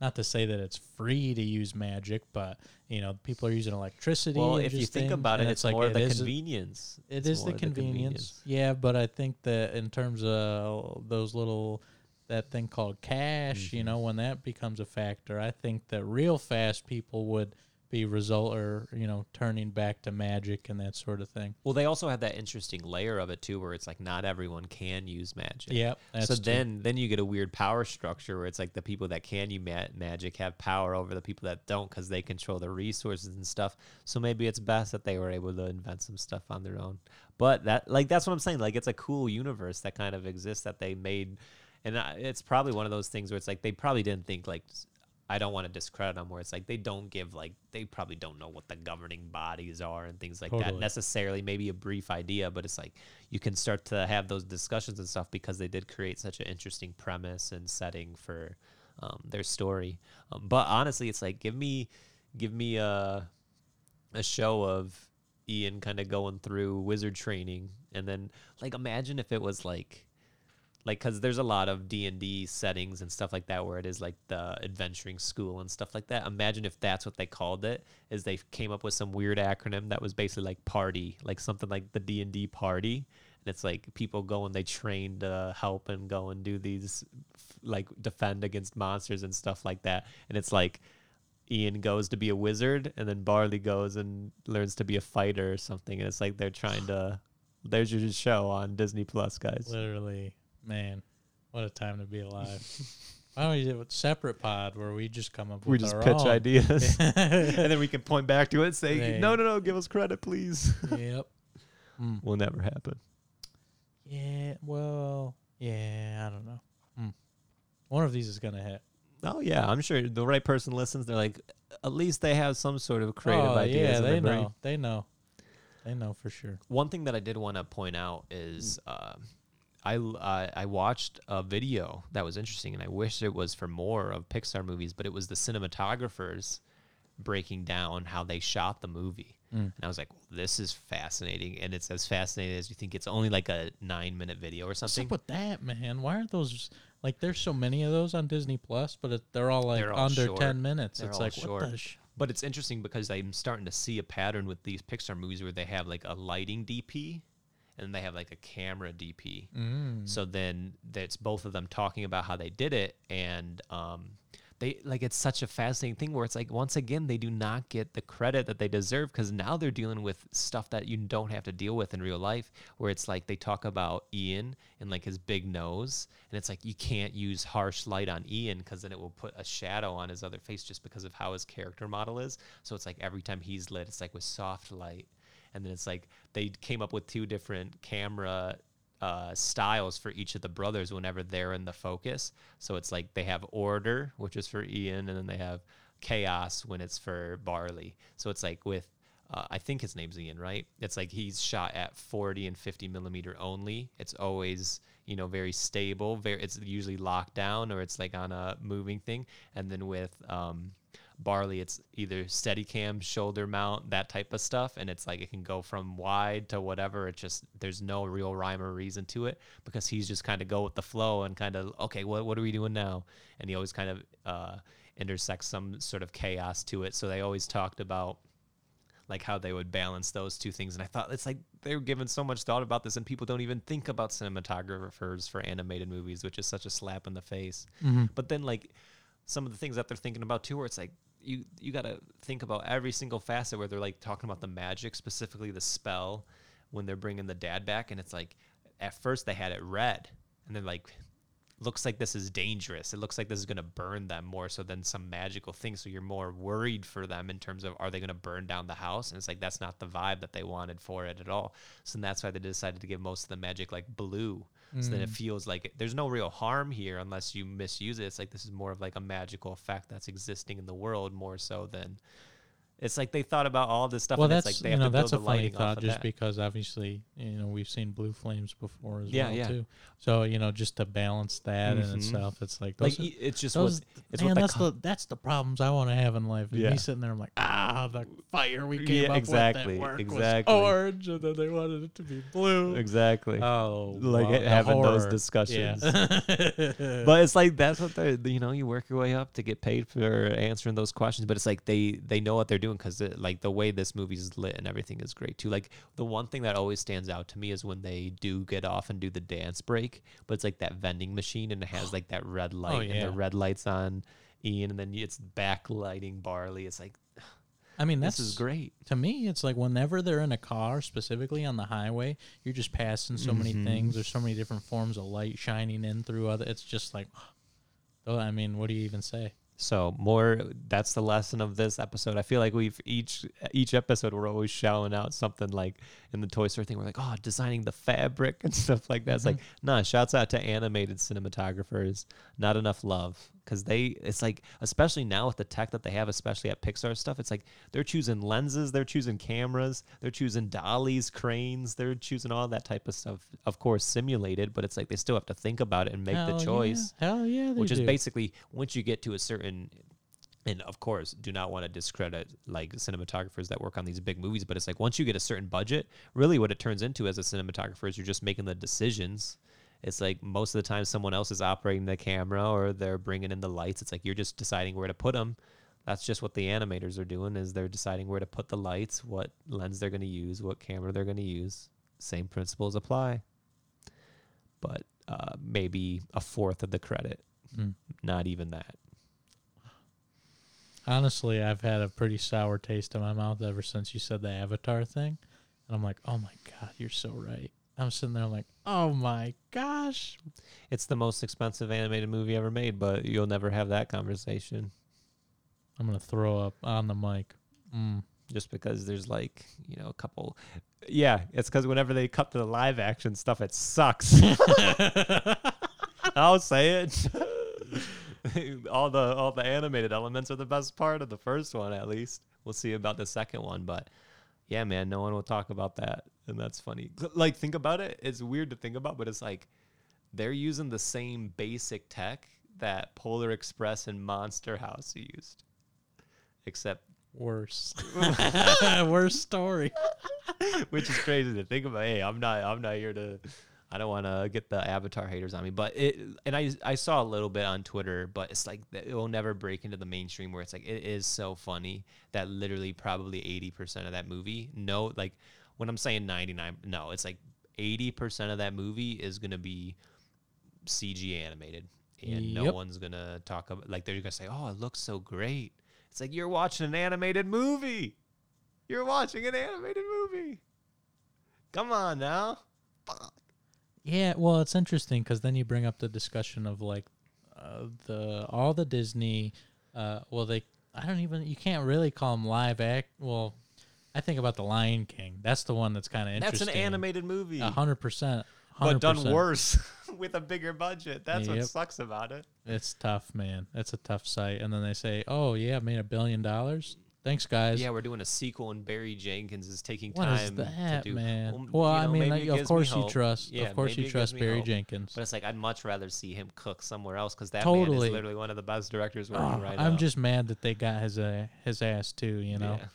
not to say that it's free to use magic but you know people are using electricity well if you think about it it's, it's like more it the convenience a, it is the convenience. the convenience yeah but i think that in terms of those little that thing called cash mm-hmm. you know when that becomes a factor i think that real fast people would be result or you know turning back to magic and that sort of thing. Well, they also have that interesting layer of it too, where it's like not everyone can use magic. Yeah. So then then you get a weird power structure where it's like the people that can use ma- magic have power over the people that don't because they control the resources and stuff. So maybe it's best that they were able to invent some stuff on their own. But that like that's what I'm saying. Like it's a cool universe that kind of exists that they made and it's probably one of those things where it's like they probably didn't think like I don't want to discredit them where it's like they don't give like they probably don't know what the governing bodies are and things like totally. that necessarily maybe a brief idea but it's like you can start to have those discussions and stuff because they did create such an interesting premise and setting for um, their story um, but honestly it's like give me give me a a show of Ian kind of going through wizard training and then like imagine if it was like like because there's a lot of d&d settings and stuff like that where it is like the adventuring school and stuff like that. Imagine if that's what they called it is they came up with some weird acronym that was basically like party like something like the d&d party. And it's like people go and they train to help and go and do these like defend against monsters and stuff like that. And it's like Ian goes to be a wizard and then Barley goes and learns to be a fighter or something. And it's like they're trying to there's your show on Disney Plus guys. Literally Man, what a time to be alive. Why don't we do a separate pod where we just come up we just pitch own. ideas and then we can point back to it and say, hey. no, no, no, give us credit, please. Yep. Mm. Will never happen. Yeah, well, yeah, I don't know. Mm. One of these is going to hit. Oh, yeah, I'm sure the right person listens. They're like, at least they have some sort of creative oh, ideas. Yeah, they know. Brain. They know. They know for sure. One thing that I did want to point out is. Uh, I uh, I watched a video that was interesting, and I wish it was for more of Pixar movies, but it was the cinematographers breaking down how they shot the movie, mm. and I was like, well, "This is fascinating," and it's as fascinating as you think. It's only like a nine minute video or something. What's up with that, man? Why aren't those like? There's so many of those on Disney Plus, but it, they're all like they're all under short. ten minutes. They're it's like short. what the. Sh- but it's interesting because I'm starting to see a pattern with these Pixar movies where they have like a lighting DP and they have like a camera DP. Mm. So then that's both of them talking about how they did it, and um, they like it's such a fascinating thing where it's like once again they do not get the credit that they deserve because now they're dealing with stuff that you don't have to deal with in real life. Where it's like they talk about Ian and like his big nose, and it's like you can't use harsh light on Ian because then it will put a shadow on his other face just because of how his character model is. So it's like every time he's lit, it's like with soft light and then it's like they came up with two different camera uh, styles for each of the brothers whenever they're in the focus. So it's like they have order, which is for Ian, and then they have chaos when it's for Barley. So it's like with uh, I think his name's Ian, right? It's like he's shot at 40 and 50 millimeter only. It's always, you know, very stable. Very, it's usually locked down or it's like on a moving thing. And then with um, barley it's either steady cam shoulder mount that type of stuff and it's like it can go from wide to whatever it just there's no real rhyme or reason to it because he's just kind of go with the flow and kind of okay what, what are we doing now? And he always kind of uh, intersects some sort of chaos to it. So they always talked about like how they would balance those two things and i thought it's like they're given so much thought about this and people don't even think about cinematographers for animated movies which is such a slap in the face. Mm-hmm. but then like some of the things that they're thinking about too where it's like you you got to think about every single facet where they're like talking about the magic specifically the spell when they're bringing the dad back, and it's like at first they had it red, and they're like, looks like this is dangerous. It looks like this is going to burn them more so than some magical thing. So you're more worried for them in terms of are they going to burn down the house? And it's like that's not the vibe that they wanted for it at all. So that's why they decided to give most of the magic like blue. So then it mm. feels like it, there's no real harm here unless you misuse it. It's like this is more of like a magical effect that's existing in the world more so than it's like they thought about all this stuff. well, and that's it's like they you have know that's a funny thought of just that. because obviously you know we've seen blue flames before as Yeah, well yeah. too. So you know just to balance that in Mhm. itself, it's like like are- it's just those what it's man, what that's the that's the problems I want to have in life. And Yeah. me sitting there, I'm like, ah, the fire we came Yeah, up exactly, with at work exactly. was orange, and then they wanted it to be blue. exactly. Oh, Like wow, having those discussions. Yeah. but it's like that's what they're you know you work your way up to get paid for answering those questions but it's like they they know what they're doing because like the way this movie's lit and everything is great too like the one thing that always stands out to me is when they do get off and do the dance break but it's like that vending machine and it has like that red oh, light and Oh, yeah. the red lights on ian and then it's backlighting barley it's like I mean, that's this is great to me, it's like whenever they're in a car, specifically on the highway, you're just passing so many mm-hmm. things. There's so many different forms of light shining in through other. It's just like, oh, I mean, what do you even say? So more that's the lesson of this episode. I feel like we've each each episode we're always shouting out something like in the Toy Story thing, we're like, oh, designing the fabric and stuff like that. It's like, mm-hmm. nah, shouts out to animated cinematographers. Not enough love. Cause they it's like especially now with the tech that they have, especially at Pixar stuff, it's like they're choosing lenses, they're choosing cameras, they're choosing dollies, cranes, they're choosing all that type of stuff. Of course, simulated, but it's like they still have to think about it and make Hell the choice Yeah. Hell yeah, they which is basically once you get to a certain and of course do not want to discredit like cinematographers that work on these big movies but it's like once you get a certain budget really what it turns into as a cinematographer is you're just making the decisions it's like most of the time someone else is operating the camera or they're bringing in the lights it's like you're just deciding where to put them that's just what the animators are doing is they're deciding where to put the lights what lens they're going to use what camera they're going to use same principles apply but uh, maybe a fourth of the credit Mm. not even that. Honestly, I've had a pretty sour taste in my mouth ever since you said the Avatar thing. And I'm like, oh my God, you're so right. I'm sitting there like, oh my gosh. It's the most expensive animated movie ever made, but you'll never have that conversation I'm going to throw up on the mic. Mm. just because there's like, you know, a couple. Yeah, it's because whenever they cut to the live action stuff, it sucks. I'll say it. all the all the animated elements are the best part of the first one, at least. We'll see about the second one, but yeah, man, no one will talk about that, and that's funny. Like, think about it. It's weird to think about, but it's like they're using the same basic tech that Polar Express and Monster House used, except Worse. Worse story. which is crazy to think about. Hey, I'm not I'm not here to I don't want to get the Avatar haters on me, but it and I I saw a little bit on Twitter, but it's like it will never break into the mainstream where it's like it is so funny that literally probably 80% of that movie no like when I'm saying 99 no, it's like 80% of that movie is going to be CG animated. And no one's going to talk about like they're going to say, "Oh, it looks so great." It's like you're watching an animated movie. You're watching an animated movie. Come on now. Fuck. Yeah, well, it's interesting because then you bring up the discussion of like uh, the all the Disney. Uh, well, they I don't even you can't really call them live act. Well, I think about the Lion King. That's the one that's kind of interesting. That's an animated movie, A hundred percent. but done worse with a bigger budget. That's what sucks about it. It's tough, man. It's a tough site. And then they say, "Oh yeah, made a billion dollars. Thanks, guys." Yeah, we're doing a sequel, and Barry Jenkins is taking What is time that, to do. man? Well, Well, you I mean, like, of me course you trust. Yeah, of course you trust Barry hope. Jenkins. But it's like I'd much rather see him cook somewhere else because that man Totally. is literally one of the best directors working Oh, right I'm now. just mad that they got his uh, his ass too. You know. Yeah.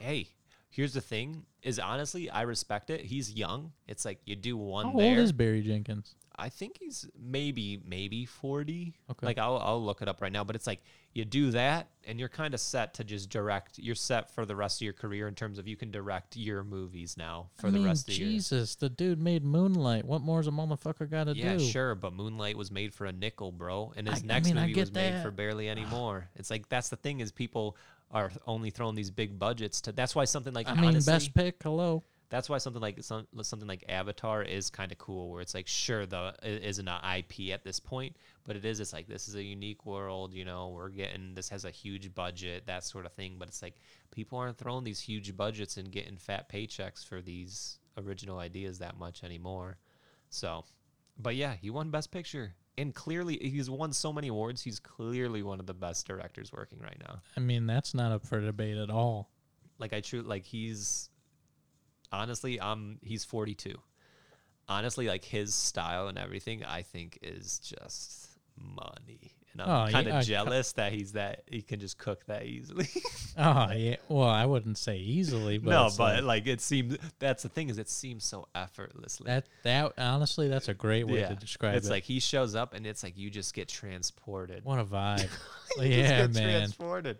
Hey, here's the thing: is honestly, I respect it. He's young. It's like you do one How there. old is Barry Jenkins? I think he's maybe maybe 40. Okay. Like I'll I'll look it up right now, but it's like you do that and you're kind of set to just direct. You're set for the rest of your career in terms of you can direct your movies now for I the mean, rest of the year. Jesus, the dude made Moonlight. What more is a motherfucker got to Yeah, do? Yeah, sure, but Moonlight was made for a nickel, bro, and his I- I next mean, movie was made for barely any more. It's like that's the thing is people are only throwing these big budgets to. That's why something like I mean, honestly, best pick. Hello. that's why something like some, something like Avatar is kind of cool, where it's like sure the it isn't an IP at this point, but it is. It's like this is a unique world. You know, we're getting this has a huge budget, that sort of thing. But it's like people aren't throwing these huge budgets and getting fat paychecks for these original ideas that much anymore. So, but yeah, he won Best Picture. And clearly, he's won so many awards. He's clearly one of the best directors working right now. I mean, that's not up for debate at all. Like I true like he's honestly, um, he's 42. Honestly, like his style and everything, I think is just money. And I'm Oh, kind of I- jealous that he's that he can just cook that easily. Oh yeah. Well, I wouldn't say easily, but no, but like, like, it seems that's the thing is it seems so effortlessly. that that honestly, that's a great way to describe it's it. It's like he shows up and it's like you just get transported. what a vibe. Yeah, man. transported.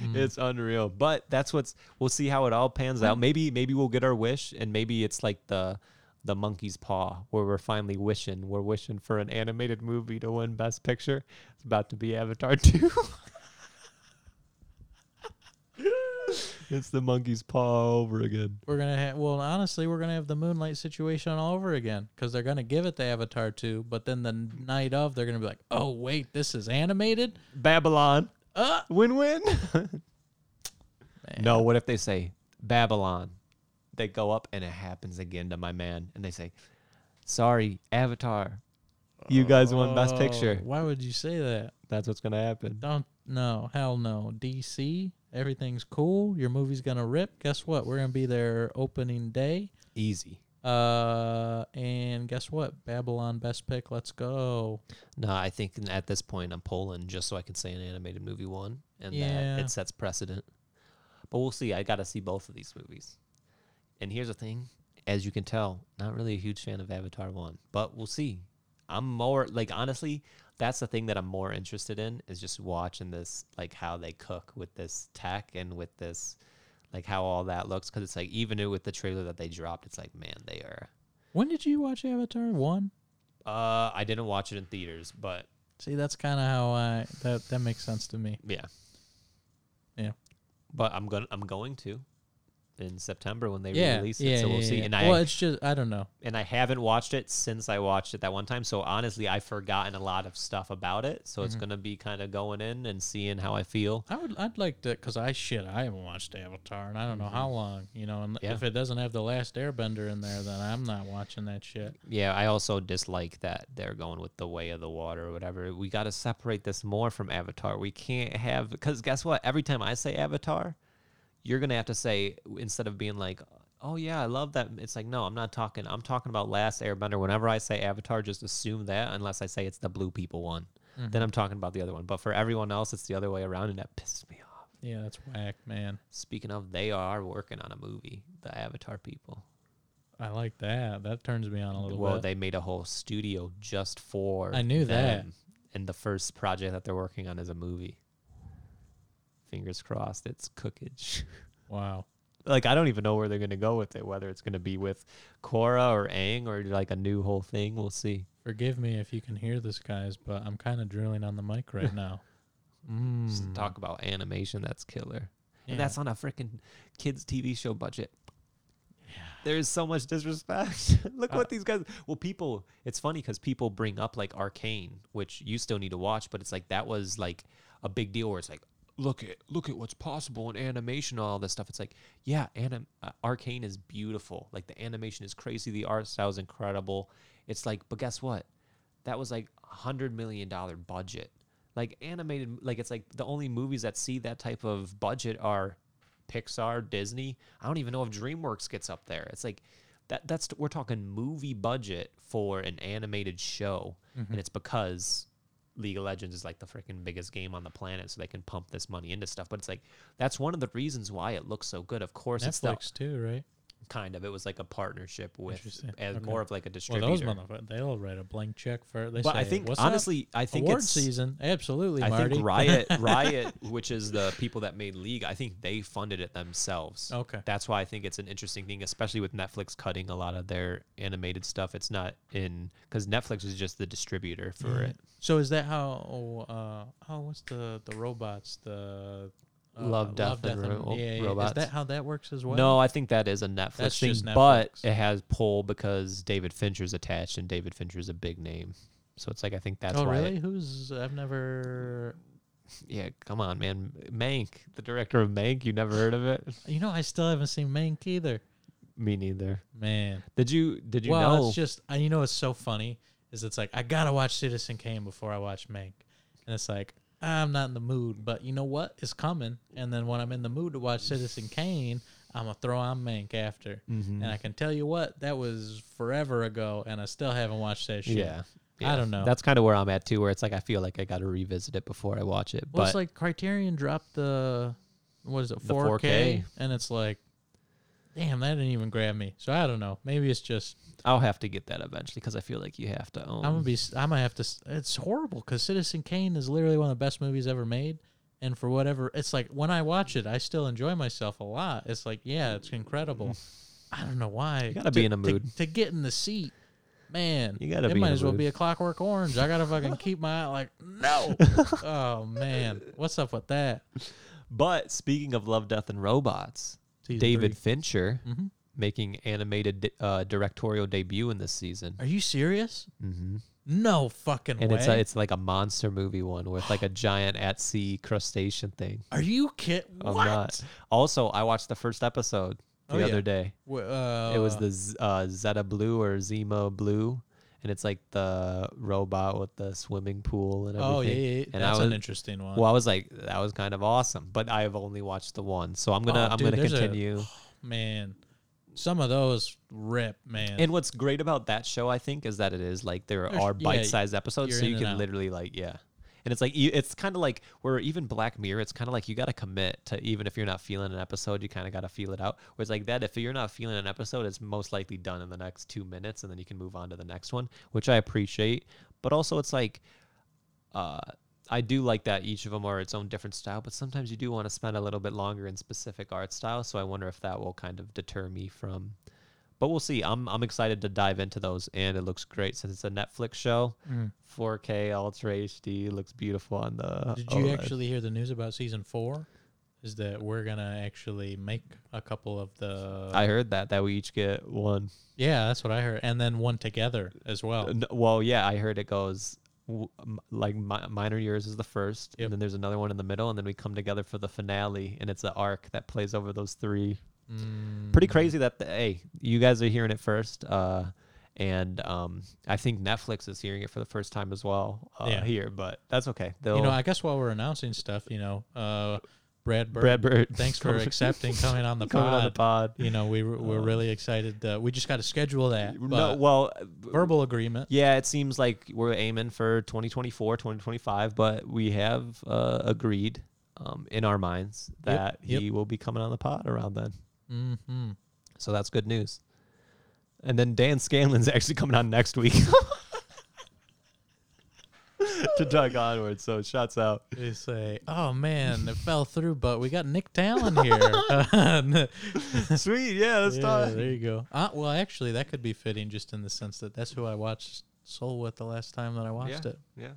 Mm. It's unreal. But that's what's we'll see how it all pans out. Maybe maybe we'll get our wish and maybe it's like the the monkey's paw where we're finally wishing. We're wishing for an animated movie to win best picture. It's about to be Avatar 2. it's the monkey's paw over again. We're gonna have well, honestly, we're gonna have the Moonlight situation all over again because they're gonna give it to Avatar two, but then the night of, they're gonna be like, "Oh wait, this is animated." Babylon. Uh, Win-win. No, what if they say Babylon? They go up and it happens again to my man, and they say, "Sorry, Avatar, you guys won Best Oh, Picture." Why would you say that? That's what's gonna happen. Don't no, hell no. DC, everything's cool. Your movie's gonna rip. Guess what? We're gonna be there opening day. Easy. Uh, and guess what? Babylon best pick. Let's go. No, I think at this point I'm pulling just so I can say an animated movie won, and Yeah. that it sets precedent. But we'll see. I got to see both of these movies. And here's the thing: as you can tell, not really a huge fan of Avatar one, but we'll see. I'm more like honestly, that's the thing that I'm more interested in is just watching this, like how they cook with this tech and with this, like how all that looks. Because it's like even with the trailer that they dropped, it's like man, they are. When did you watch Avatar one? Uh, I didn't watch it in theaters, but See, that's kind of how I that that makes sense to me. Yeah. Yeah. But I'm going to I'm going to in September when they Yeah, release it. yeah, so we'll yeah, see. yeah. And well, I it's just I don't know. and I haven't watched it since I watched it that one time. So honestly, I've forgotten a lot of stuff about it. So it's Mhm. going to be kind of going in and seeing how I feel. I would I'd like to because I shit I haven't watched Avatar and I don't know how long you know and Mm-hmm. If it doesn't have the last Airbender in there then I'm not watching that shit. Yeah, I also dislike that they're going with the way of the water or whatever. We got to separate this more from Avatar. We can't have because guess what? Every time I say Avatar, you're gonna have to say instead of being like, "Oh yeah, I love that." It's like, no, I'm not talking. I'm talking about Last Airbender. Whenever I say Avatar, just assume that unless I say it's the blue people one. Mm-hmm. Then I'm talking about the other one. But for everyone else, it's the other way around, and that pisses me off. Yeah, that's whack, man. Speaking of, they are working on a movie, the Avatar people. I like that. That turns me on a little well, bit. they made a whole studio just for. I knew that. And the first project that they're working on is a movie. Fingers crossed, it's cookage. wow. like I don't even know where they're gonna go with it. Whether it's gonna be with Korra or Aang or like a new whole thing, we'll see. Forgive me if you can hear this, guys, but I'm kind of drilling on the mic right now. Mm. Just talk about animation that's killer, Yeah. and that's on a freaking kids TV show budget. There's so much disrespect. Look Uh, what these guys. Well, people. It's funny because people bring up like Arcane, which you still need to watch, but it's like that was like a big deal. Where it's like, look at look at what's possible in animation, all this stuff. It's like, yeah, anim- uh, Arcane is beautiful. Like the animation is crazy. The art style is incredible. It's like, but guess what? That was like a hundred million dollar budget. Like animated, like it's like the only movies that see that type of budget are Pixar, Disney. I don't even know if DreamWorks gets up there. It's like that. That's we're talking movie budget for an animated show, Mm-hmm. and it's because League of Legends is like the freaking biggest game on the planet, so they can pump this money into stuff. But it's like that's one of the reasons why it looks so good. Of course, it's the Netflix too, right? Kind of. It was like a partnership with as Okay. more of like a Well, distributor. those motherfuckers, they'll write a blank check for. They but say, I think What's up? honestly, I think award it's season. Absolutely, I Marty. think Riot, Riot, which is the people that made League, I think they funded it themselves. Okay. That's why I think it's an interesting thing, especially with Netflix cutting a lot of their animated stuff. It's not in because Netflix is just the distributor for Yeah. it. So is that how? Uh, oh, what's the the robots? The Uh, Love, Death, and Ro- oh, yeah, yeah. Robots. Is that how that works as well? No, I think that is a Netflix That's thing, just but it has pull because David Fincher's attached, and David Fincher's a big name. So it's like I think that's oh, why. it- really? Who's? I've never. yeah, come on, man. Mank, the director of Mank. You never heard of it? You know, I still haven't seen Mank either. Me neither. Man. Did you? Did you well, know? it's just uh, you know what's so funny is it's like I gotta watch Citizen Kane before I watch Mank, and it's like I'm not in the mood, but you know what? It's coming, and then when I'm in the mood to watch Citizen Kane, I'm gonna throw on Mank after, Mhm. and I can tell you what that was forever ago, and I still haven't watched that shit. yeah. I don't know. That's kind of where I'm at too, where it's like I feel like I got to revisit it before I watch it. Well, but it's like Criterion dropped the what is it, The 4K, 4K. and it's like, damn, that didn't even grab me. So I don't know. Maybe it's just I'll have to get that eventually because I feel like you have to own. I'm gonna be. I'm gonna have to. s- It's horrible because Citizen Kane is literally one of the best movies ever made, and for whatever, it's like when I watch it, I still enjoy myself a lot. It's like, yeah, it's incredible. I don't know why. You gotta be in a mood. to, get in the seat. Man, You gotta it might as well mood. be a Clockwork Orange. I gotta fucking keep my eye like no. oh man, what's up with that? But speaking of Love, Death, and Robots, Season David Fincher three. Mhm. making animated uh, directorial debut in this season. Are you serious? Mm-hmm. No fucking And way. it's a, it's like a monster movie one with like a giant at sea crustacean thing. Are you kidding? I'm What? not. Also, I watched the first episode the Oh, yeah. other day. Uh, it was the Z- uh, Zeta Blue or Zemo Blue, and it's like the robot with the swimming pool and everything. Oh yeah, yeah, yeah. And that's was, an interesting one. well, I was like, that was kind of awesome, but I've only watched the one, so I'm gonna Oh, I'm dude, gonna there's a- continue. man, some of those rip, man. And what's great about that show, I think, is that it is like there There's- are bite-sized episodes, so you can literally like yeah. And it's like it's kind of like where even Black Mirror, it's kind of like you got to commit to even if you're not feeling an episode, you kind of got to feel it out. Whereas like that, if you're not feeling an episode, it's most likely done in the next two minutes, and then you can move on to the next one, which I appreciate. But also, it's like, uh, I do like that each of them are its own different style, but sometimes you do want to spend a little bit longer in specific art style. So I wonder if that will kind of deter me from. But we'll see. I'm I'm excited to dive into those, and it looks great since it's a Netflix show. Mm. 4K Ultra HD looks beautiful on the. Did you OLED. actually hear the news about season four? Is that we're gonna actually make a couple of the? I heard that that we each get one. yeah, that's what I heard, and then one together as well. Well, yeah, I heard it goes w- m- like mi- minor years is the first, Yep. and then there's another one in the middle, and then we come together for the finale, and it's an arc that plays over those three. Mm. Pretty crazy that the, hey, you guys are hearing it first, uh, and um, I think Netflix is hearing it for the first time as well uh, Yeah. here, but that's okay. They'll You know, I guess while we're announcing stuff, you know, uh, Brad Bird, Brad Bird, thanks for accepting coming on the coming on the pod. pod. You know, we were, we're Uh, really excited. Uh, we just got to schedule that. No, well, verbal agreement. Yeah, it seems like we're aiming for 2024, 2025, but we have uh, agreed um, in our minds that yep. he will be coming on the pod around then. Mm-hmm. So that's good news. And then Dan Scanlon's actually coming on next week to Doug onward. So shots out. They say, "Oh man, it fell through, but we got Nick Talon here." Sweet, yeah, let's yeah, talk. there you go. Uh, well, actually, that could be fitting, just in the sense that that's who I watched Soul with the last time that I watched Yeah. it. Yeah.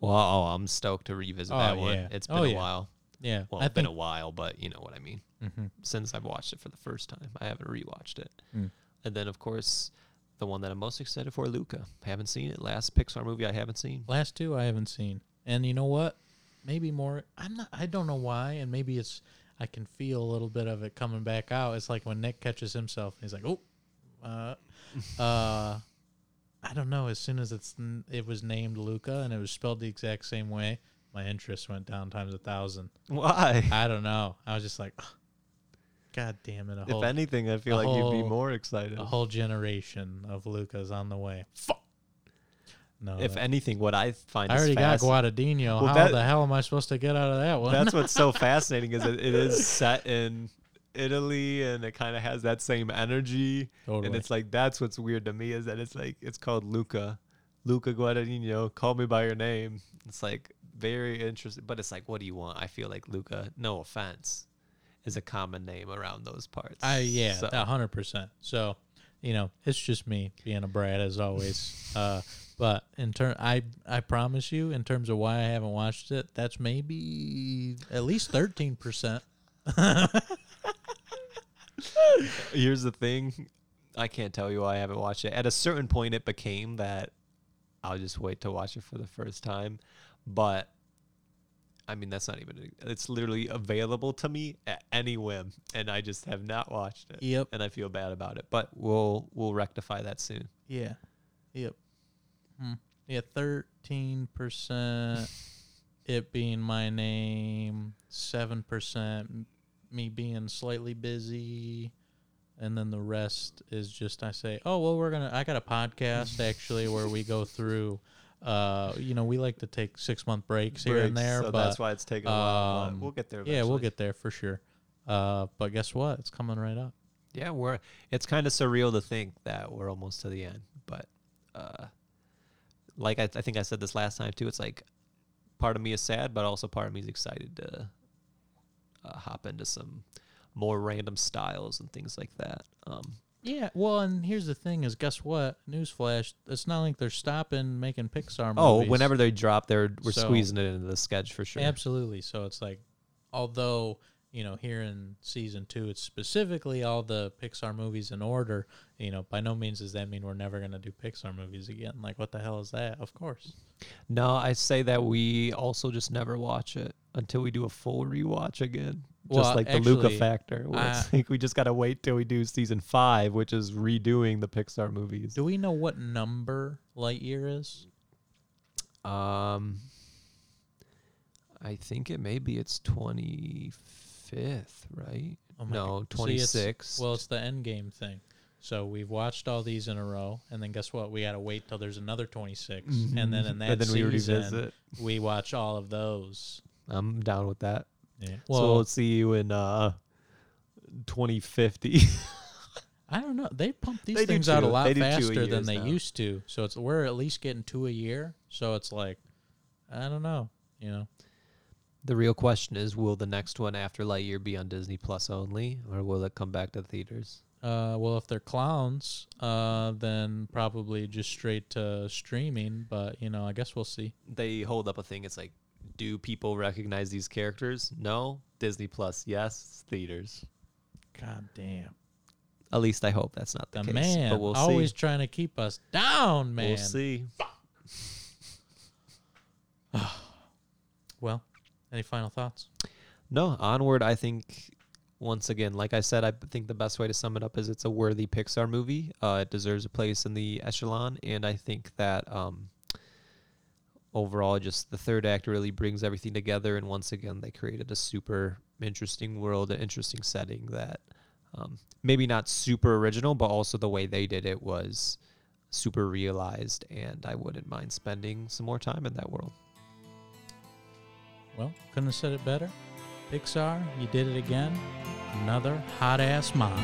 Well, oh, I'm stoked to revisit Oh, that one. yeah. It's been Oh, a while. Yeah, Well, I it's been a while, but you know what I mean. Mhm. since I've watched it for the first time. I haven't rewatched it. Mm. And then, of course, the one that I'm most excited for, Luca. I Haven't seen it. Last Pixar movie I haven't seen. Last two I haven't seen, and you know what? Maybe more. I'm not. I don't know why, and maybe it's. I can feel a little bit of it coming back out. It's like when Nick catches himself, and he's like, "Oh, uh, uh." I don't know. As soon as it's n- it was named Luca and it was spelled the exact same way, my interest went down times a thousand. Why? I don't know. I was just like, "Ugh, God damn it! A if anything, I feel like you'd be more excited. a whole generation of Lucas on the way. Fuck. No, if that- anything, what I find I already got Guadagnino. Well, How that- the hell am I supposed to get out of that one? That's what's so fascinating is that it is set in Italy and it kind of has that same energy. Totally. And it's like that's what's weird to me is that it's like it's called Luca, Luca Guadagnino. Call me by your name. It's like very interesting, but it's like, what do you want? I feel like Luca. No offense, is a common name around those parts. I yeah, So- a hundred percent. So, you know, it's just me being a brat as always. uh, But in turn, I I promise you, in terms of why I haven't watched it, that's maybe at least thirteen percent. Here's the thing. I can't tell you why I haven't watched it. At a certain point, it became that I'll just wait to watch it for the first time. But I mean, that's not even. It's literally available to me at any whim, and I just have not watched it. Yep. And I feel bad about it. But we'll we'll rectify that soon. Yeah. Yep. Hmm. Yeah, thirteen percent. It being my name, seven percent. Me being slightly busy, and then the rest is just I say, oh well, we're gonna. I got a podcast actually where we go through. Uh, you know, we like to take six month breaks here and there, so but that's why it's taking a while. um, we'll get there. yeah, we'll get there for sure. Uh, but guess what? It's coming right up. Yeah, we're. It's kind of surreal to think that we're almost to the end, but uh, like I, I think I said this last time too. It's like part of me is sad, but also part of me is excited to uh, hop into some more random styles and things like that. Um, Yeah, well, and here's the thing: is guess what? Newsflash! It's not like they're stopping making Pixar oh, movies. oh, whenever they drop, they're we're So- squeezing it into the sketch for sure. absolutely. So it's like, although you know, here in season two, it's specifically all the Pixar movies in order. You know, by no means does that mean we're never gonna do Pixar movies again. Like, what the hell is that? Of course. No, I say that we also just never watch it until we do a full rewatch again. Just Well, like the Luca factor. Where it's I- like we just gotta wait till we do season five, which is redoing the Pixar movies. Do we know what number Lightyear is? Um I think it maybe it's twenty fifth, right? Oh no, God. See, it's- Well, it's the end game thing. So we've watched all these in a row, and then guess what? We got to wait till there's another 26, and then in that and then we season, revisit. we watch all of those. I'm down with that. Yeah. so Well, we'll see you in uh twenty fifty. I don't know. They pump these They do things out a two- lot they do two a faster than they now. used to. So it's we're at least getting two a year. So it's like, I don't know. You know, The real question is will the next one after Lightyear be on Disney Plus only or will it come back to theaters? uh, well, if they're clowns, uh, then probably just straight to streaming. But you know, I guess we'll see. They hold up a thing it's like do people recognize these characters? No. Disney Plus, yes. Theaters. God damn, At least I hope that's not the, the case. man but we'll always see. trying to keep us down, man. We'll see. Well, any final thoughts? No, onward. I think once again, like I said, I think the best way to sum it up is it's a worthy Pixar movie. Uh, it deserves a place in the echelon, and I think that um, overall, just the third act really brings everything together. And once again, they created a super interesting world, an interesting setting that um, maybe not super original, but also the way they did it was super realized, and I wouldn't mind spending some more time in that world. Well, couldn't have said it better. Pixar, you did it again. Another hot ass mom.